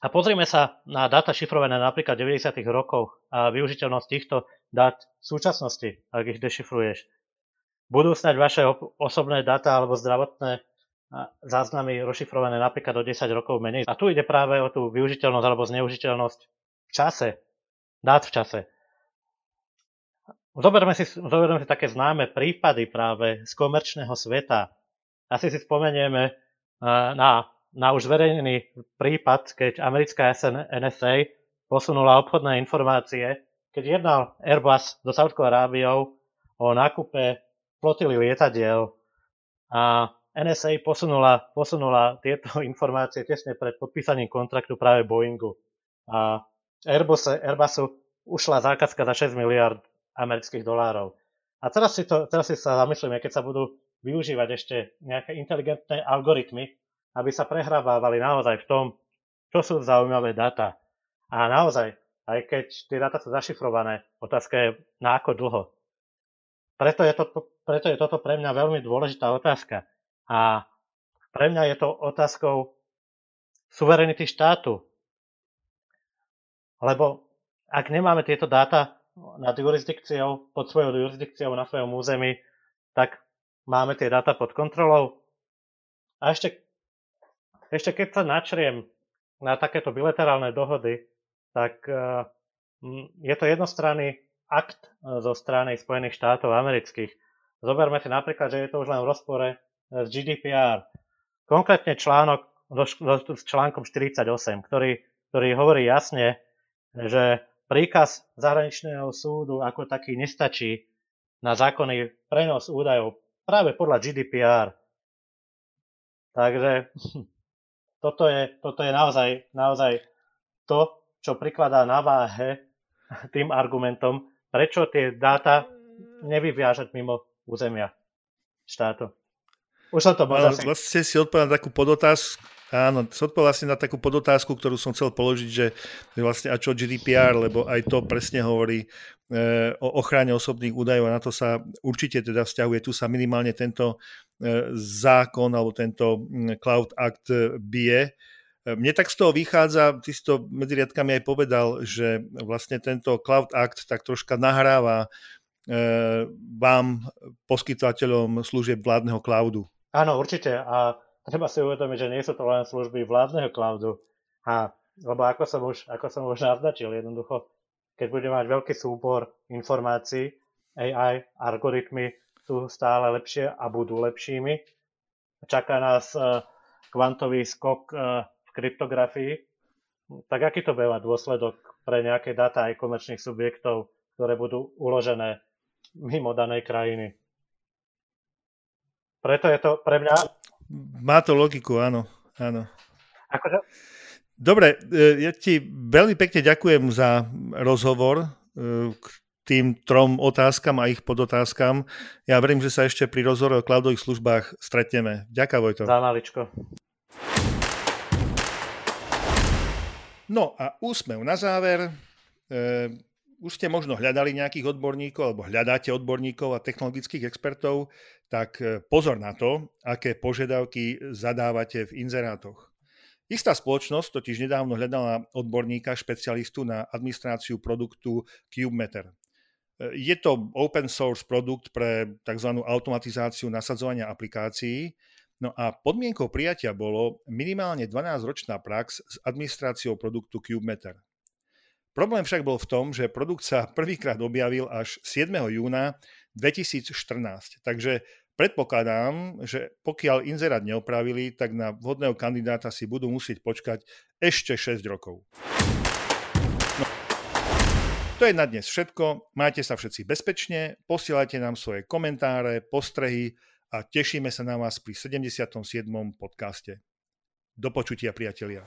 A pozrime sa na dáta šifrované napríklad 90. rokov a využiteľnosť týchto dát v súčasnosti, ak ich dešifruješ. Budú snať vaše osobné dáta alebo zdravotné záznamy rozšifrované napríklad o 10 rokov menej. A tu ide práve o tú využiteľnosť alebo zneužiteľnosť v čase, dát v čase. Zoberme si, zoberme si také známe prípady práve z komerčného sveta. Asi si spomenieme na, na už zverejnený prípad, keď americká NSA posunula obchodné informácie, keď jednal Airbus do Saudskou Arábiou o nákupe flotily lietadiel a NSA posunula, posunula tieto [laughs] informácie tesne pred podpísaním kontraktu práve Boeingu. A Airbus, Airbusu ušla zákazka za 6 miliard amerických dolárov. A teraz si, to, teraz si sa zamyslíme, keď sa budú využívať ešte nejaké inteligentné algoritmy, aby sa prehrávali naozaj v tom, čo sú zaujímavé dáta. A naozaj, aj keď tie dáta sú zašifrované, otázka je na ako dlho. Preto je, to, preto je toto pre mňa veľmi dôležitá otázka. A pre mňa je to otázkou suverenity štátu. Lebo ak nemáme tieto dáta, nad jurisdikciou, pod svojou jurisdikciou na svojom území, tak máme tie dáta pod kontrolou. A ešte, ešte keď sa načriem na takéto bilaterálne dohody, tak uh, je to jednostranný akt e, zo strany Spojených štátov amerických. Zoberme si napríklad, že je to už len v rozpore e, s GDPR. Konkrétne článok s článkom 48, ktorý, ktorý hovorí jasne, že príkaz zahraničného súdu ako taký nestačí na zákonný prenos údajov práve podľa GDPR. Takže toto je, toto je naozaj, naozaj to, čo prikladá na váhe tým argumentom, prečo tie dáta nevyviažať mimo územia štátu. Už som to možno... Vlastne si odpovedal takú podotázku, Áno, som odpovedal asi na takú podotázku, ktorú som chcel položiť, že vlastne a čo GDPR, lebo aj to presne hovorí e, o ochrane osobných údajov a na to sa určite teda vzťahuje. Tu sa minimálne tento e, zákon alebo tento Cloud Act e, bije. Mne tak z toho vychádza, ty si to medzi riadkami aj povedal, že vlastne tento Cloud Act tak troška nahráva vám, poskytovateľom služieb vládneho cloudu. Áno, určite. A treba si uvedomiť, že nie sú to len služby vládneho cloudu. A, lebo ako som už, ako som už naznačil, jednoducho, keď budeme mať veľký súbor informácií, AI, algoritmy sú stále lepšie a budú lepšími. Čaká nás uh, kvantový skok uh, v kryptografii. Tak aký to bude mať dôsledok pre nejaké dáta aj komerčných subjektov, ktoré budú uložené mimo danej krajiny? Preto je to pre mňa má to logiku, áno. áno. Akože... Dobre, e, ja ti veľmi pekne ďakujem za rozhovor e, k tým trom otázkam a ich podotázkam. Ja verím, že sa ešte pri rozhovore o cloudových službách stretneme. Ďakujem, Vojto. Za maličko. No a úsmev na záver. E, už ste možno hľadali nejakých odborníkov alebo hľadáte odborníkov a technologických expertov, tak e, pozor na to, aké požiadavky zadávate v inzerátoch. Istá spoločnosť totiž nedávno hľadala odborníka, špecialistu na administráciu produktu CubeMeter. E, je to open source produkt pre tzv. automatizáciu nasadzovania aplikácií, No a podmienkou prijatia bolo minimálne 12-ročná prax s administráciou produktu CubeMeter. Problém však bol v tom, že produkt sa prvýkrát objavil až 7. júna 2014. Takže predpokladám, že pokiaľ inzerát neopravili, tak na vhodného kandidáta si budú musieť počkať ešte 6 rokov. No. To je na dnes všetko. Majte sa všetci bezpečne, posielajte nám svoje komentáre, postrehy a tešíme sa na vás pri 77. podcaste. Do počutia, priatelia.